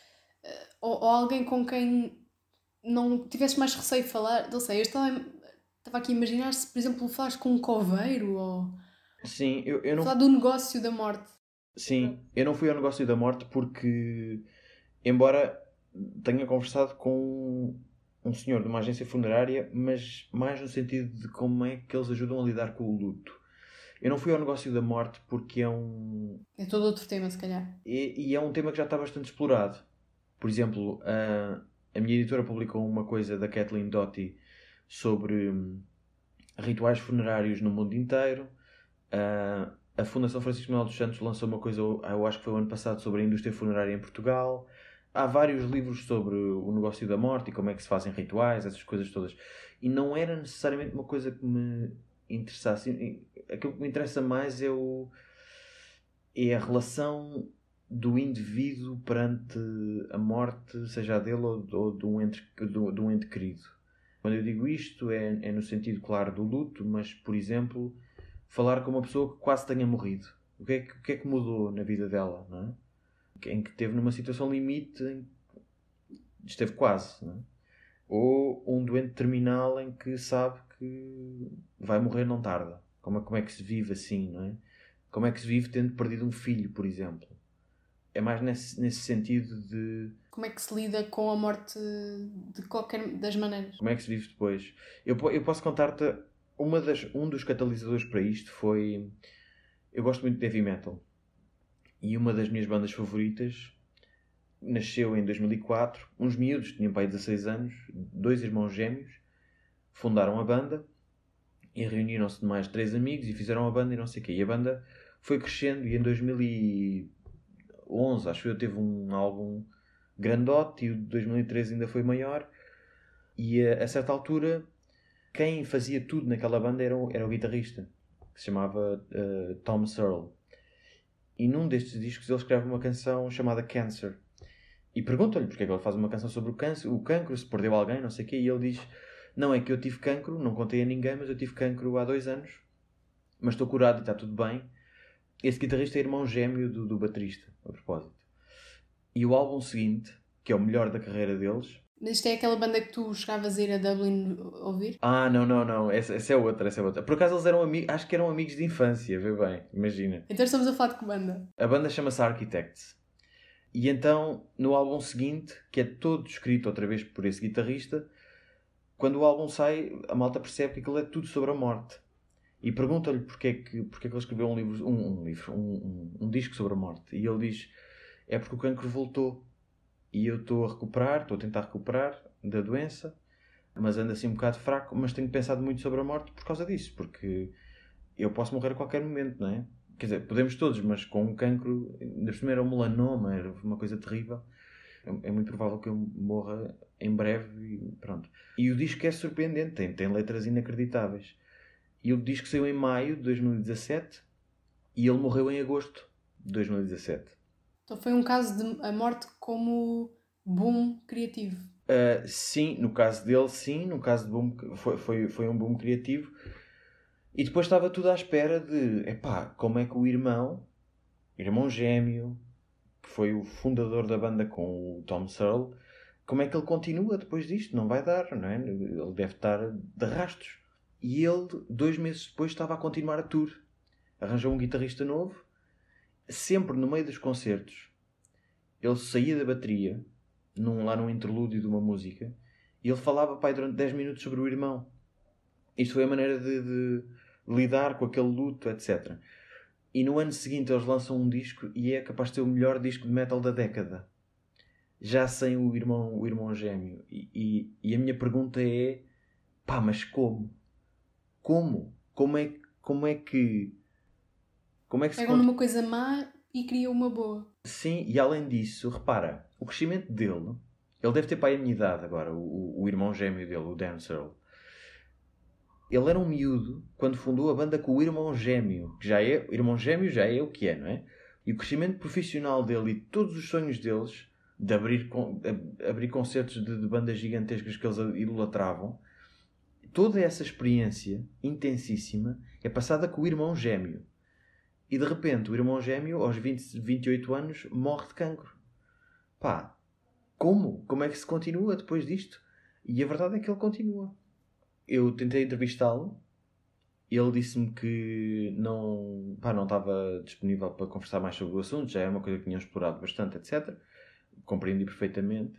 ou, ou, alguém com quem não tivesse mais receio de falar, não sei, eu estava, estava aqui a imaginar se, por exemplo, falares com um coveiro ou. Sim, eu, eu não. Falar do negócio da morte. Sim, eu não fui ao negócio da morte porque, embora tenha conversado com um senhor de uma agência funerária, mas mais no sentido de como é que eles ajudam a lidar com o luto. Eu não fui ao negócio da morte porque é um. É todo outro tema, se calhar. E, e é um tema que já está bastante explorado. Por exemplo, a, a minha editora publicou uma coisa da Kathleen Doty sobre hum, rituais funerários no mundo inteiro. A Fundação Francisco Manuel dos Santos lançou uma coisa, eu acho que foi o ano passado, sobre a indústria funerária em Portugal. Há vários livros sobre o negócio da morte e como é que se fazem rituais, essas coisas todas. E não era necessariamente uma coisa que me interessasse. Aquilo que me interessa mais é, o, é a relação do indivíduo perante a morte, seja a dele ou, ou de, um ente, de, de um ente querido. Quando eu digo isto é, é no sentido, claro, do luto, mas, por exemplo, falar com uma pessoa que quase tenha morrido. O que é que, que, é que mudou na vida dela, não é? Em que esteve numa situação limite, esteve quase, não é? Ou um doente terminal em que sabe que vai morrer não tarda. Como é, como é que se vive assim, não é? Como é que se vive tendo perdido um filho, por exemplo? É mais nesse, nesse sentido de. Como é que se lida com a morte de qualquer das maneiras? Como é que se vive depois? Eu, eu posso contar-te. Uma das, um dos catalisadores para isto foi. Eu gosto muito de heavy metal. E uma das minhas bandas favoritas nasceu em 2004. Uns miúdos, tinham pai 16 anos, dois irmãos gêmeos, fundaram a banda E reuniram-se mais três amigos e fizeram a banda e não sei o quê. E a banda foi crescendo e em 2011, acho eu, teve um álbum grandote e o de 2013 ainda foi maior. E a, a certa altura, quem fazia tudo naquela banda era era o guitarrista, que se chamava uh, Tom Searle. E num destes discos ele escreve uma canção chamada Cancer. E perguntam-lhe porque é que ele faz uma canção sobre o câncer, o cancro, se perdeu alguém, não sei o quê. E ele diz: Não, é que eu tive cancro, não contei a ninguém, mas eu tive cancro há dois anos, mas estou curado e está tudo bem. Esse guitarrista é irmão gêmeo do, do baterista, a propósito. E o álbum seguinte, que é o melhor da carreira deles. Isto é aquela banda que tu chegavas a ir a Dublin ouvir? Ah, não, não, não. Essa, essa é outra, essa é outra. Por acaso eles eram amigos, acho que eram amigos de infância, vê bem, imagina. Então estamos a falar de que banda? A banda chama-se Architects. E então, no álbum seguinte, que é todo escrito outra vez por esse guitarrista, quando o álbum sai, a malta percebe que aquilo é tudo sobre a morte. E pergunta-lhe porque é que, porque é que ele escreveu um livro, um, um livro um, um, um, disco sobre a morte. E ele diz: É porque o cancro voltou. E eu estou a recuperar, estou a tentar recuperar da doença, mas ando assim um bocado fraco. Mas tenho pensado muito sobre a morte por causa disso, porque eu posso morrer a qualquer momento, não é? Quer dizer, podemos todos, mas com um cancro, ainda primeiro é um melanoma, era uma coisa terrível. É, é muito provável que eu morra em breve e pronto. E o disco é surpreendente, tem, tem letras inacreditáveis. E o disco saiu em maio de 2017 e ele morreu em agosto de 2017. Então foi um caso de a morte como boom criativo. Uh, sim, no caso dele, sim. No caso de boom, foi, foi, foi um boom criativo. E depois estava tudo à espera de, epá, como é que o irmão, irmão gêmeo, que foi o fundador da banda com o Tom Searle, como é que ele continua depois disto? Não vai dar, não é? Ele deve estar de rastos. E ele, dois meses depois, estava a continuar a tour. Arranjou um guitarrista novo. Sempre no meio dos concertos, ele saía da bateria, num, lá num interlúdio de uma música, e ele falava, pai, durante 10 minutos sobre o irmão. Isto foi a maneira de, de lidar com aquele luto, etc. E no ano seguinte eles lançam um disco e é capaz de ser o melhor disco de metal da década. Já sem o irmão, o irmão gêmeo. E, e, e a minha pergunta é: pá, mas como? Como? Como é, como é que. Como é que se Pegam numa coisa má e criam uma boa. Sim, e além disso, repara, o crescimento dele. Ele deve ter pai a minha idade agora, o, o irmão gêmeo dele, o Dan Searle ele era um miúdo quando fundou a banda com o irmão gêmeo, que já é, o irmão gêmeo já é o que é, não é? E o crescimento profissional dele e todos os sonhos deles de abrir, abrir concertos de, de bandas gigantescas que eles idolatravam, toda essa experiência intensíssima é passada com o irmão gêmeo. E de repente o irmão gêmeo, aos 20, 28 anos, morre de cancro. Pá, como? Como é que se continua depois disto? E a verdade é que ele continua eu tentei entrevistá-lo. Ele disse-me que não, pá, não estava disponível para conversar mais sobre o assunto, já era uma coisa que tinham explorado bastante, etc. Compreendi perfeitamente.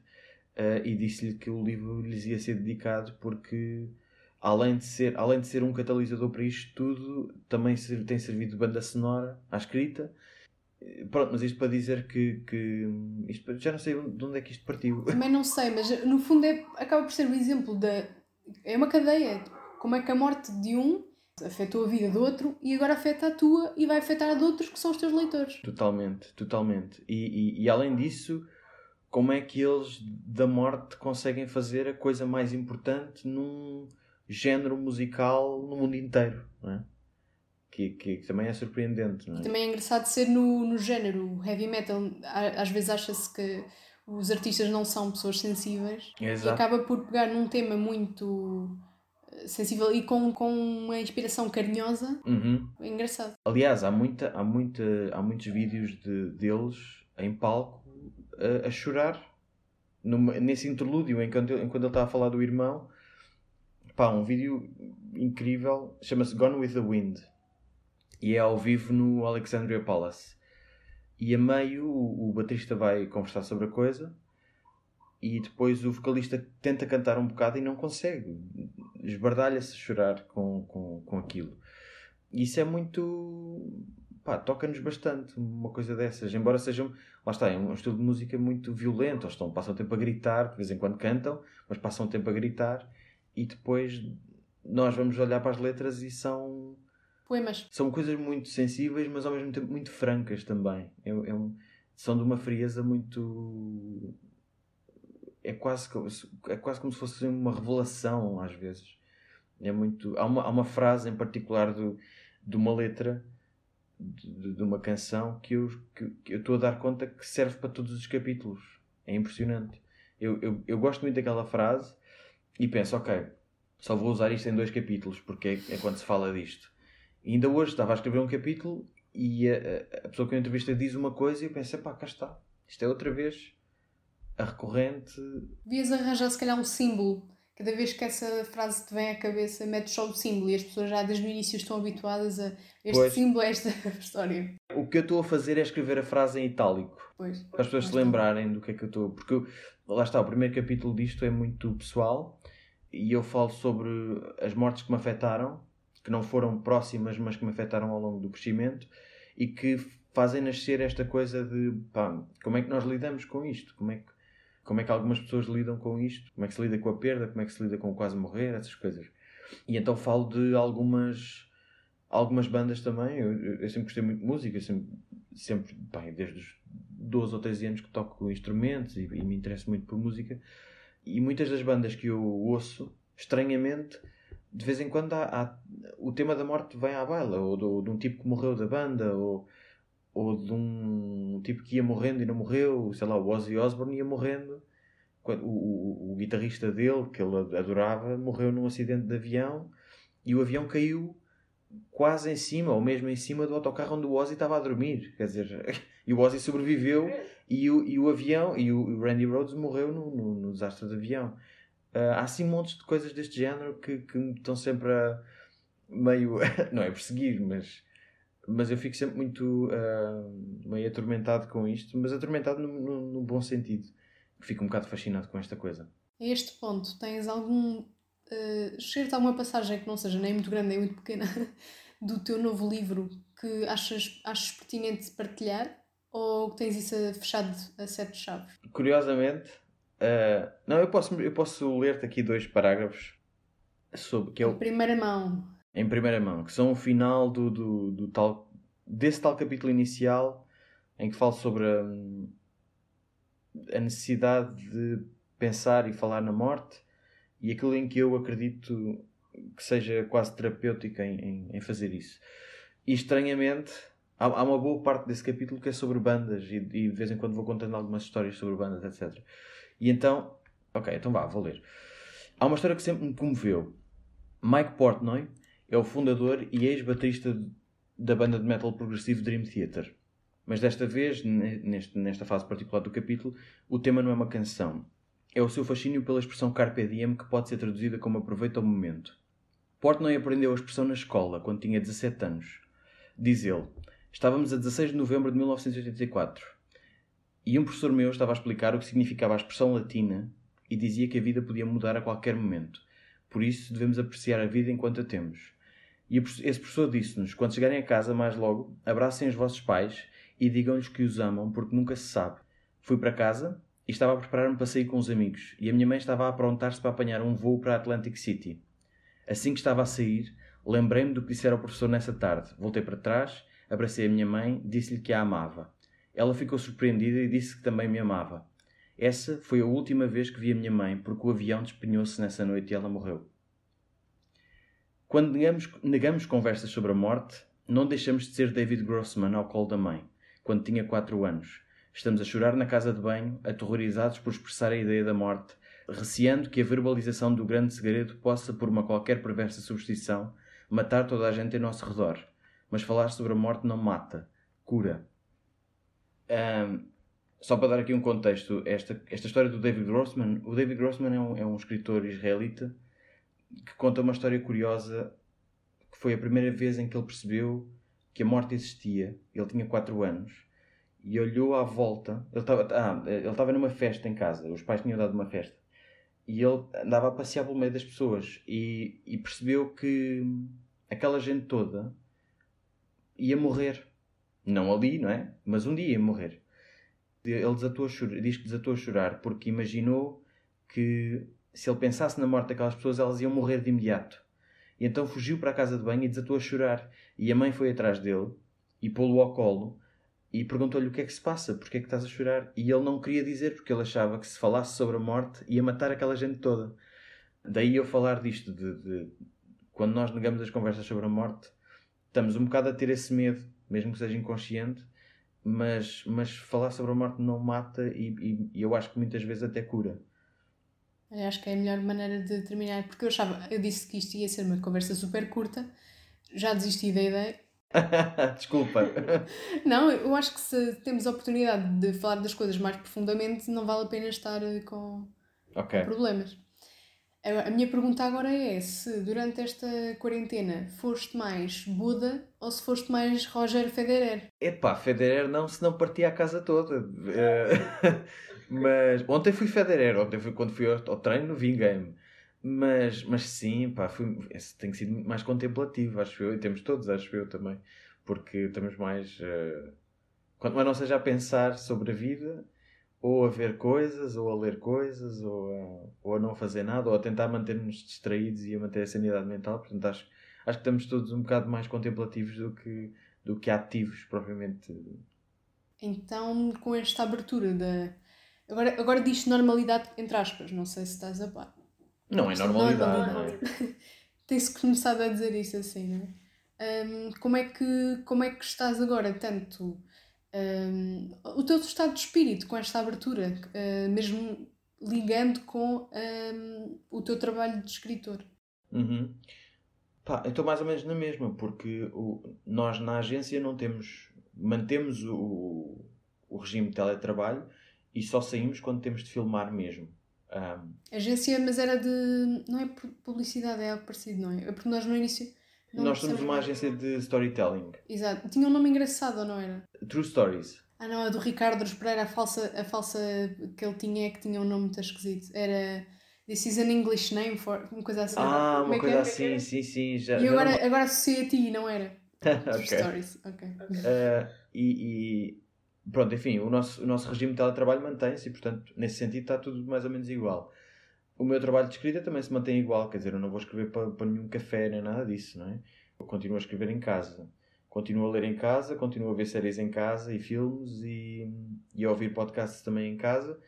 Uh, e disse-lhe que o livro lhes ia ser dedicado porque, além de ser, além de ser um catalisador para isto tudo, também tem servido de banda sonora à escrita. Pronto, mas isto para dizer que, que isto, já não sei de onde é que isto partiu. [laughs] Também não sei, mas no fundo é, acaba por ser o exemplo da, é uma cadeia. Como é que a morte de um afetou a vida do outro e agora afeta a tua e vai afetar a de outros que são os teus leitores. Totalmente, totalmente. E, e, e, além disso, como é que eles da morte conseguem fazer a coisa mais importante num género musical no mundo inteiro, é? Que, que, que também é surpreendente, não é? também é engraçado ser no, no género heavy metal. Às vezes acha-se que os artistas não são pessoas sensíveis Exato. e acaba por pegar num tema muito eh, sensível e com, com uma inspiração carinhosa uhum. é engraçado aliás há muita há muita há muitos vídeos de deles em palco a, a chorar numa, nesse interlúdio enquanto, enquanto ele está a falar do irmão pá, um vídeo incrível chama-se Gone with the Wind e é ao vivo no Alexandria Palace e a meio o, o baterista vai conversar sobre a coisa e depois o vocalista tenta cantar um bocado e não consegue. Esbardalha-se a chorar com, com, com aquilo. Isso é muito. pá, toca-nos bastante uma coisa dessas. Embora seja. lá está, é um estilo de música muito violento. Eles estão, passam o tempo a gritar, de vez em quando cantam, mas passam o tempo a gritar e depois nós vamos olhar para as letras e são Poemas. são coisas muito sensíveis, mas ao mesmo tempo muito francas também. É, é um- são de uma frieza muito. É quase, como se- é quase como se fosse uma revelação, às vezes. É muito. Há uma, há uma frase em particular do, de uma letra de, de uma canção que eu, que, que eu estou a dar conta que serve para todos os capítulos. É impressionante. Eu, eu, eu gosto muito daquela frase e penso, ok, só vou usar isto em dois capítulos, porque é, é quando se fala disto. E ainda hoje estava a escrever um capítulo e a, a- pessoa que eu entrevista diz uma coisa e eu pensei, pá, cá está. Isto é outra vez a recorrente. Devias arranjar se calhar um símbolo. Cada vez que essa frase te vem à cabeça, metes só o símbolo e as pessoas já desde o início estão habituadas a este Pois. símbolo, a esta [laughs] história. O que eu estou a fazer é escrever a frase em itálico. Pois. Para as pessoas se lembrarem do que é que eu estou. Porque eu- lá está, o primeiro capítulo disto é muito pessoal e eu falo sobre as mortes que me afetaram, que não foram próximas, mas que me afetaram ao longo do crescimento e que fazem nascer esta coisa de pá, como é que nós lidamos com isto? Como é que, como é que algumas pessoas lidam com isto? Como é que se lida com a perda? Como é que se lida com o quase morrer? Essas coisas. E então falo de algumas algumas bandas também. Eu, eu- sempre gostei muito de música, sempre, sempre bem, desde os 12 ou 13 anos que toco instrumentos e, e me interesso muito por música. E muitas das bandas que eu ouço, estranhamente, de vez em quando há, há- o tema da morte vem à baila, ou do- de um tipo que morreu da banda, ou, ou de um tipo que ia morrendo e não morreu, sei lá, o Ozzy Osbourne ia morrendo. O, o- o guitarrista dele, que ele adorava, morreu num acidente de avião e o avião caiu quase em cima, ou mesmo em cima do autocarro onde o Ozzy estava a dormir. Quer dizer, [laughs] e o Ozzy sobreviveu e o, e o avião, e o, Randy Rhodes morreu no, no, no desastre de avião. Ah, há assim montes de coisas deste género que, que me estão sempre a meio, [laughs] não é perseguir, mas, mas eu fico sempre muito ah, meio atormentado com isto, mas atormentado no, no, no bom sentido. Fico um bocado fascinado com esta coisa. A este ponto, tens algum. Uh, excerto alguma passagem que não seja nem muito grande nem muito pequena [laughs] do teu novo livro que achas, achas pertinente partilhar? Ou tens isso fechado a sete chaves? Curiosamente, ah, não, eu posso, eu posso ler-te aqui dois parágrafos sobre que é o, Em primeira mão. em primeira mão, que são o final do, do, do tal, desse tal capítulo inicial em que falo sobre a, a necessidade de pensar e falar na morte e aquilo em que eu acredito que seja quase terapêutico em, em, em fazer isso. E estranhamente, há, há uma boa parte desse capítulo que é sobre bandas e, e de vez em quando vou contando algumas histórias sobre bandas, etc. E então, ok, então vá, vou ler. Há uma história que sempre me comoveu. Mike Portnoy é o fundador e ex-baterista da banda de metal progressivo Dream Theater. Mas desta vez, ne- neste, nesta fase particular do capítulo, o tema não é uma canção. É o seu fascínio pela expressão carpe diem que pode ser traduzida como aproveita o momento. Portnoy aprendeu a expressão na escola, quando tinha 17 anos. Diz ele, estávamos a 16 de novembro de 1984 e um professor meu estava a explicar o que significava a expressão latina e dizia que a vida podia mudar a qualquer momento. Por isso devemos apreciar a vida enquanto a temos. E esse professor disse-nos: quando chegarem a casa mais logo, abracem os vossos pais e digam-lhes que os amam, porque nunca se sabe. Fui para casa e estava a preparar-me para sair com os amigos, e a minha mãe estava a aprontar-se para apanhar um voo para Atlantic City. Assim que estava a sair, lembrei-me do que dissera ao professor nessa tarde. Voltei para trás, abracei a minha mãe, disse-lhe que a amava. Ela ficou surpreendida e disse que também me amava. Essa foi a última vez que vi a minha mãe, porque o avião despenhou-se nessa noite e ela morreu. Quando negamos, negamos conversas sobre a morte, não deixamos de ser David Grossman ao colo da mãe, quando tinha 4 anos. Estamos a chorar na casa de banho, aterrorizados por expressar a ideia da morte, receando que a verbalização do grande segredo possa, por uma qualquer perversa superstição, matar toda a gente em nosso redor. Mas falar sobre a morte não mata, cura. Ahm, só para dar aqui um contexto, esta, esta história do David Grossman, o David Grossman é um, é um escritor israelita que conta uma história curiosa que foi a primeira vez em que ele percebeu que a morte existia. Ele tinha 4 anos e olhou à volta. Ele estava, ah, ele estava numa festa em casa, os pais tinham dado uma festa e ele andava a passear pelo meio das pessoas e, e percebeu que aquela gente toda ia morrer. Não ali, não é? Mas um dia ia morrer. Ele desatou a chorar, diz que desatou a chorar porque imaginou que se ele pensasse na morte daquelas pessoas, elas iam morrer de imediato. E então fugiu para a casa de banho e desatou a chorar. E a mãe foi atrás dele e pô-lo ao colo e perguntou-lhe o que é que se passa, porque é que estás a chorar? E ele não queria dizer porque ele achava que se falasse sobre a morte ia matar aquela gente toda. Daí eu falar disto, de, de quando nós negamos as conversas sobre a morte, estamos um bocado a ter esse medo, mesmo que seja inconsciente, mas, mas falar sobre a morte não mata e, e, e eu acho que muitas vezes até cura. Eu acho que é a melhor maneira de terminar, porque eu achava, eu disse que isto ia ser uma conversa super curta, já desisti da ideia. [laughs] Desculpa. [laughs] não, eu acho que se temos a oportunidade de falar das coisas mais profundamente, não vale a pena estar eh, com, okay. com problemas. A minha pergunta agora é se durante esta quarentena foste mais Buda ou se foste mais Roger Federer? Epá, Federer não, senão partia a casa toda. Eh, [laughs] mas ontem fui Federer, ontem fui quando fui ao, ao treino, vi game. Mas, mas sim, pá, fui, tenho sido mais contemplativo, acho eu, e temos todos, acho eu também. Porque estamos mais. Uh, quanto mais não seja a pensar sobre a vida, ou a ver coisas, ou a ler coisas, ou a, ou a não fazer nada, ou a tentar manter-nos distraídos e a manter a sanidade mental. Portanto, acho, acho que estamos todos um bocado mais contemplativos do que, do que ativos, propriamente. Então, com esta abertura da. Agora, agora diz normalidade entre aspas, não sei se estás a par. Não é normalidade, não é? [laughs] Tem-se começado a dizer isso assim, não é? Um, como, é que, como é que estás agora, tanto um, o teu estado de espírito com esta abertura, uh, mesmo ligando com um, o teu trabalho de escritor? Uhum. Pá, eu estou mais ou menos na mesma, porque o, nós na agência não temos, mantemos o, o regime de teletrabalho e só saímos quando temos de filmar mesmo. Um, agência, mas era de. Não é publicidade, é algo parecido, não é? É porque nós no início não Nós somos uma agência de storytelling. Exato. Tinha um nome engraçado, não era? True Stories. Ah não, a do Ricardo Pereira, a falsa, a falsa que ele tinha é que tinha um nome muito esquisito. Era This is an English name for. Uma coisa assim. Ah, uma é coisa assim, sim, sim. Já, e agora, não... agora associei a ti, não era? [laughs] True Stories, ok. Uh, e, e, pronto, enfim, o nosso, o nosso regime de teletrabalho mantém-se e, portanto, nesse sentido está tudo mais ou menos igual o meu trabalho de escrita também se mantém igual, quer dizer, eu não vou escrever para, para nenhum café nem nada disso, não é? Eu continuo a escrever em casa, continuo a ler em casa, continuo a ver séries em casa e filmes e, e a ouvir podcasts também em casa.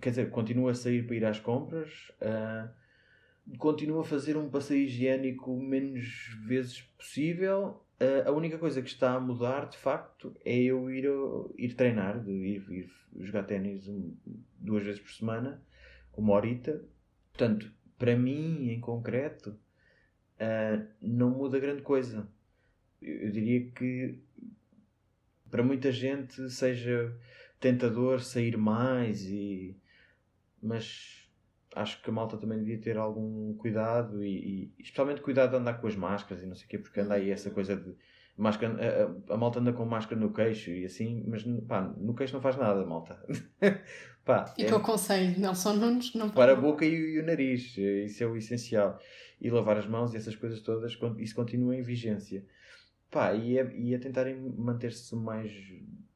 Quer dizer, continuo a sair para ir às compras, uh, continuo a fazer um passeio higiênico menos vezes possível. Uh, a única coisa que está a mudar, de facto, é eu ir, ir treinar, de ir, ir jogar ténis duas vezes por semana, uma horita, Portanto, para mim, em concreto, uh, não muda grande coisa. Eu diria que para muita gente seja tentador sair mais e mas acho que a malta também devia ter algum cuidado e, e especialmente cuidado de andar com as máscaras e não sei o quê, porque anda aí essa coisa de máscara, a, a, a, malta anda com máscara no queixo e assim, mas pá, no queixo não faz nada, malta. [laughs] pá, Fica é, o conselho, Nelson Nunes não Para a boca e, e, o nariz, isso é o essencial. E lavar as mãos e essas coisas todas, isso continua em vigência. Pá, e, é, e é tentarem manter-se o mais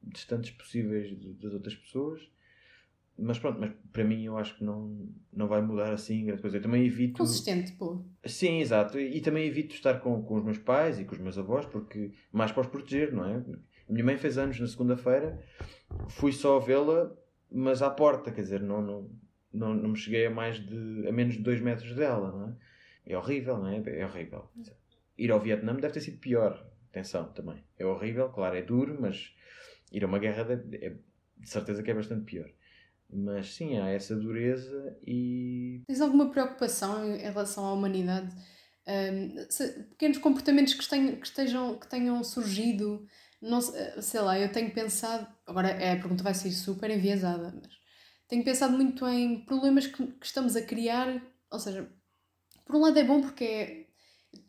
distantes possíveis das outras pessoas mas pronto, mas para mim eu acho que não, não vai mudar assim grande coisa. Eu também evito. Consistente, pô. Sim, exato. E, e, também evito estar com, com os meus pais e com os meus avós, porque mais para os proteger, não é? A minha mãe fez anos na segunda-feira, fui só vê-la, mas à porta, quer dizer, não, não, não, não me cheguei a mais de. a menos de 2 metros dela, não é? É horrível, não é? É horrível. Ir ao Vietnã deve ter sido pior. Atenção também. É horrível, claro, é duro, mas ir a uma guerra é, de certeza que é bastante pior. Mas sim, há essa dureza e. Tens alguma preocupação em relação à humanidade? Um, se, pequenos comportamentos que, tenham, que, estejam, que tenham surgido, não, sei lá, eu tenho pensado. Agora é, a pergunta vai ser super enviesada, mas tenho pensado muito em problemas que, que estamos a criar. Ou seja, por um lado é bom porque é,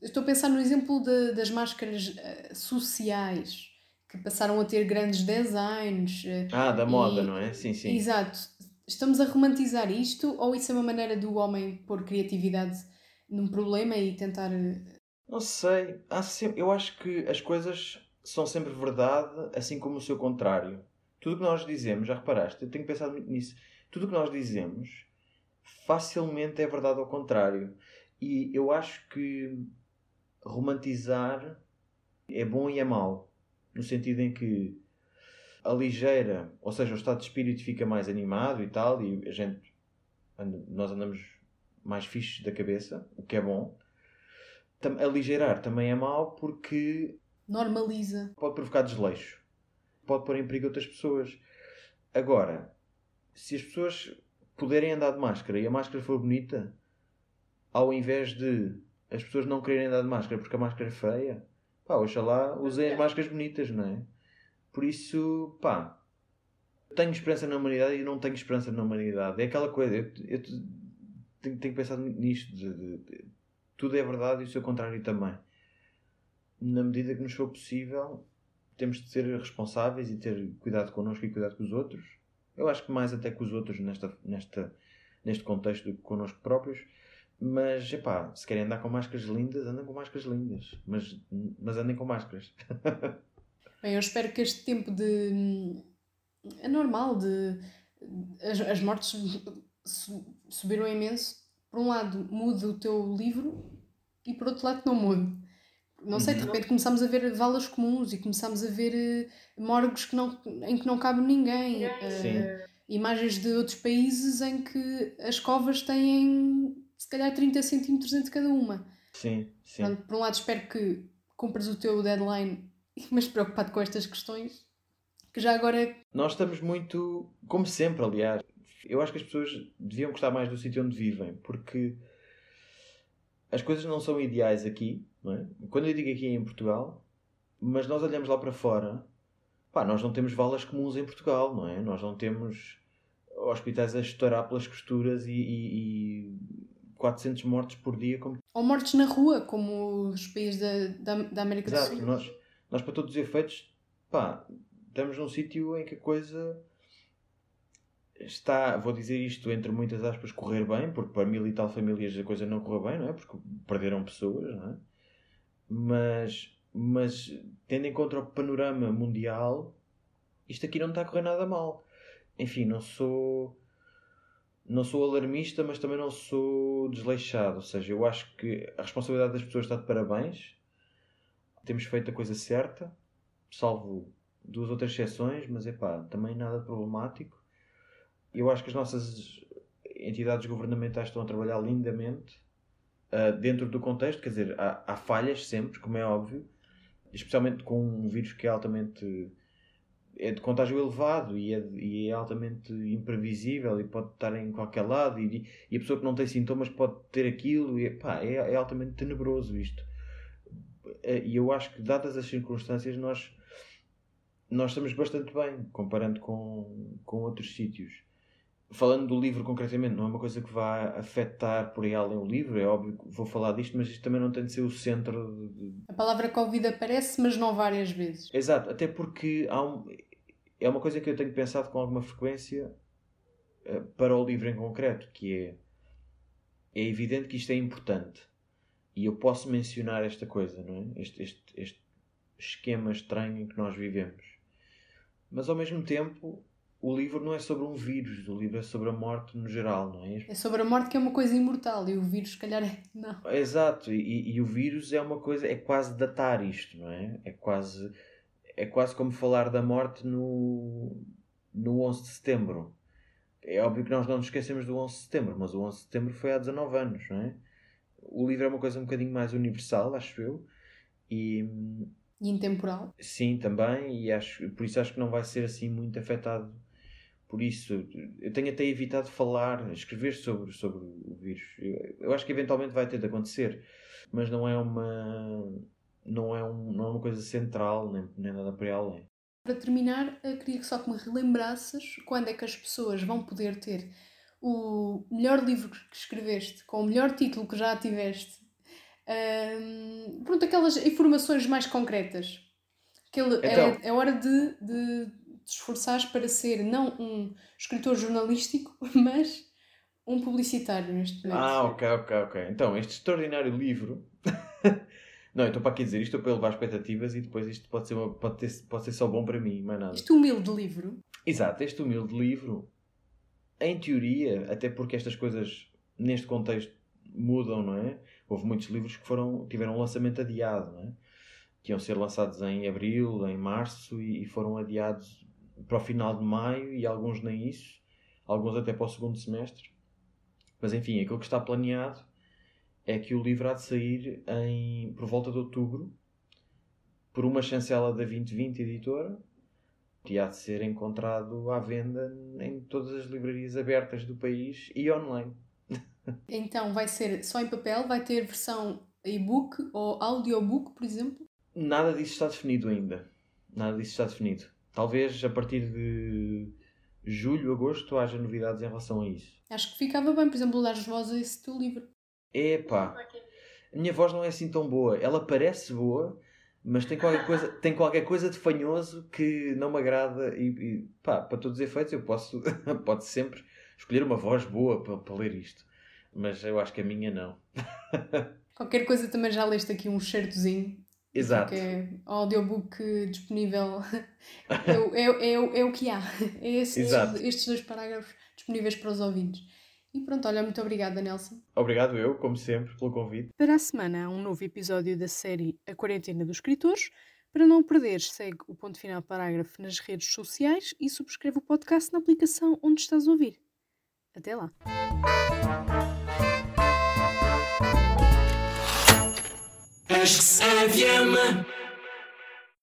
estou a pensar no exemplo de, das máscaras uh, sociais que passaram a ter grandes designs. Uh, ah, da moda, e, não é? Sim, sim. Exato estamos a romantizar isto ou isso é uma maneira do homem pôr criatividade num problema e tentar. Eh, não sei. Sempre, eu acho que as coisas são sempre verdade, assim como o seu contrário. Tudo o que nós dizemos, já reparaste? Eu tenho pensado muito nisso. Tudo o que nós dizemos facilmente é verdade ao contrário. E eu acho que romantizar é bom e é mau. No sentido em que aligeira, ou seja, o estado de espírito fica mais animado e tal, e a gente, nós andamos mais fixos da cabeça, o que é bom. Aligeirar também é mau porque normaliza. Pode provocar desleixo. Pode pôr em perigo outras pessoas. Agora, se as pessoas puderem andar de máscara e a máscara for bonita, ao invés de as pessoas não quererem andar de máscara porque a máscara é feia, pá, oxalá usem as máscaras bonitas, não é? Por isso, pá, tenho esperança na humanidade e não tenho esperança na humanidade. É aquela coisa, eu, eu tenho, tenho pensado nisto, de, de, de, tudo é verdade e o seu contrário também. Na medida que nos for possível, temos de ser responsáveis e ter cuidado connosco e cuidado com os outros. Eu acho que mais até com os outros nesta, nesta, neste contexto do que connosco próprios. Mas, epá, se querem andar com máscaras lindas, andem com máscaras lindas. Mas, mas andem com máscaras. [laughs] Bem, eu espero que este tempo de. É normal, de. As, as mortes subiram imenso. Por um lado, mude o teu livro e por outro lado, não mude. Não sei, de uhum. repente começámos a ver valas comuns e começámos a ver uh, morgos que não, em que não cabe ninguém. Uh, imagens de outros países em que as covas têm se calhar 30 centímetros entre cada uma. Sim, sim. Portanto, por um lado, espero que cumpras o teu deadline, [laughs] mas preocupado com estas questões, que já agora. Nós estamos muito, como sempre, aliás, eu acho que as pessoas deviam gostar mais do sítio onde vivem, porque as coisas não são ideais aqui, não é? Quando eu digo aqui em Portugal, mas nós olhamos lá para fora, pá, nós não temos valas comuns em Portugal, não é? Nós não temos hospitais a estourar pelas costuras e, e, e 400 mortes por dia. Como... Ou mortes na rua, como os países da, da, da América Exato. do Sul. Nós, nós, para todos os efeitos, pá, estamos num sítio em que a coisa está, vou dizer isto entre muitas aspas, correr bem, porque para mil e tal famílias a coisa não correu bem, não é? Porque perderam pessoas, não é? Mas, mas tendo em conta o panorama mundial, isto aqui não está a correr nada mal. Enfim, não sou não sou alarmista, mas também não sou desleixado. Ou seja, eu acho que a responsabilidade das pessoas está de parabéns. Temos feito a coisa certa, salvo duas outras exceções, mas é pá, também nada problemático. Eu acho que as nossas entidades governamentais estão a trabalhar lindamente uh, dentro do contexto. Quer dizer, há, há falhas sempre, como é óbvio, especialmente com um vírus que é altamente é de contágio elevado e é, e é, altamente imprevisível e pode estar em qualquer lado e, e, a pessoa que não tem sintomas pode ter aquilo e pá, é, é altamente tenebroso isto e eu acho que dadas as circunstâncias nós nós estamos bastante bem comparando com, com outros sítios. Falando do livro concretamente não é uma coisa que vá afetar por aí além o livro é óbvio que vou falar disto mas isto também não tem de ser o centro de... a palavra Covid aparece mas não várias vezes. Exato, até porque há um, é uma coisa que eu tenho pensado com alguma frequência uh, para o livro em concreto, que é é evidente que isto é importante e eu posso mencionar esta coisa, não é? Este, este, este esquema estranho em que nós vivemos. Mas ao mesmo tempo, o livro não é sobre um vírus, o livro é sobre a morte no geral, não é? É sobre a morte que é uma coisa imortal e o vírus, se calhar, é. Não. Exato, e, e o vírus é uma coisa, é quase datar isto, não é? É quase é quase como falar da morte no, no 11 de setembro. É óbvio que nós não nos esquecemos do 11 de setembro, mas o 11 de setembro foi há 19 anos, não é? O livro é uma coisa um bocadinho mais universal, acho eu. E, e intemporal. Sim, também, e acho, por isso acho que não vai ser assim muito afetado por isso. Eu tenho até evitado falar, escrever sobre, sobre o vírus. Eu, eu acho que eventualmente vai ter de acontecer, mas não é uma não é, um, não é uma coisa central, nem, nem nada para além. Para terminar, queria só que me relembrasses quando é que as pessoas vão poder ter o melhor livro que escreveste, com o melhor título que já tiveste. Um, pronto, aquelas informações mais concretas. Aquele, é, então, é, é hora de, de te esforçares para ser não um escritor jornalístico, [laughs] mas um publicitário neste momento. Ah, ok, ok, ok. Então, este extraordinário livro [laughs] Não, então para aqui dizer isto é para elevar expectativas e depois isto pode ser, uma, pode, ter, pode ser só bom para mim, mais nada. Este humilde livro. Exato, este humilde livro, em teoria, até porque estas coisas neste contexto mudam, não é? houve muitos livros que foram, tiveram um lançamento adiado, não é? que iam ser lançados em abril, em março e, foram adiados para o final de maio e alguns nem isso, alguns até para o segundo semestre. Mas enfim, aquilo que está planeado é que o livro há de sair em, por volta de outubro por uma chancela da 2020 editora há de ser encontrado à venda em todas as livrarias abertas do país e online. Então vai ser só em papel, vai ter versão e-book ou audiobook, por exemplo? Nada disso está definido ainda. Nada disso está definido. Talvez a partir de julho, agosto haja novidades em relação a isso. Acho que ficava bem, por exemplo, dar voz a esse teu livro. Epá, a minha voz não é assim tão boa. Ela parece boa, mas tem qualquer coisa, tem qualquer coisa de fanhoso que não me agrada e, e pá, para todos os efeitos eu posso, [laughs] pode sempre escolher uma voz boa para, para ler isto. Mas eu acho que a minha não. [laughs] Qualquer coisa também já leste aqui um certozinho. Exato. Porque é audiobook disponível. [laughs] é, o- é, é, é o que há. É esse- estes dois parágrafos disponíveis para os ouvintes. E pronto, olha, muito obrigada, Nelson. Obrigado eu, como sempre, pelo convite. Para a semana há um novo episódio da série A Quarentena dos Escritores. Para não perderes, segue o ponto final parágrafo nas redes sociais e subscreve o podcast na aplicação onde estás a ouvir. Até lá! Acho que se.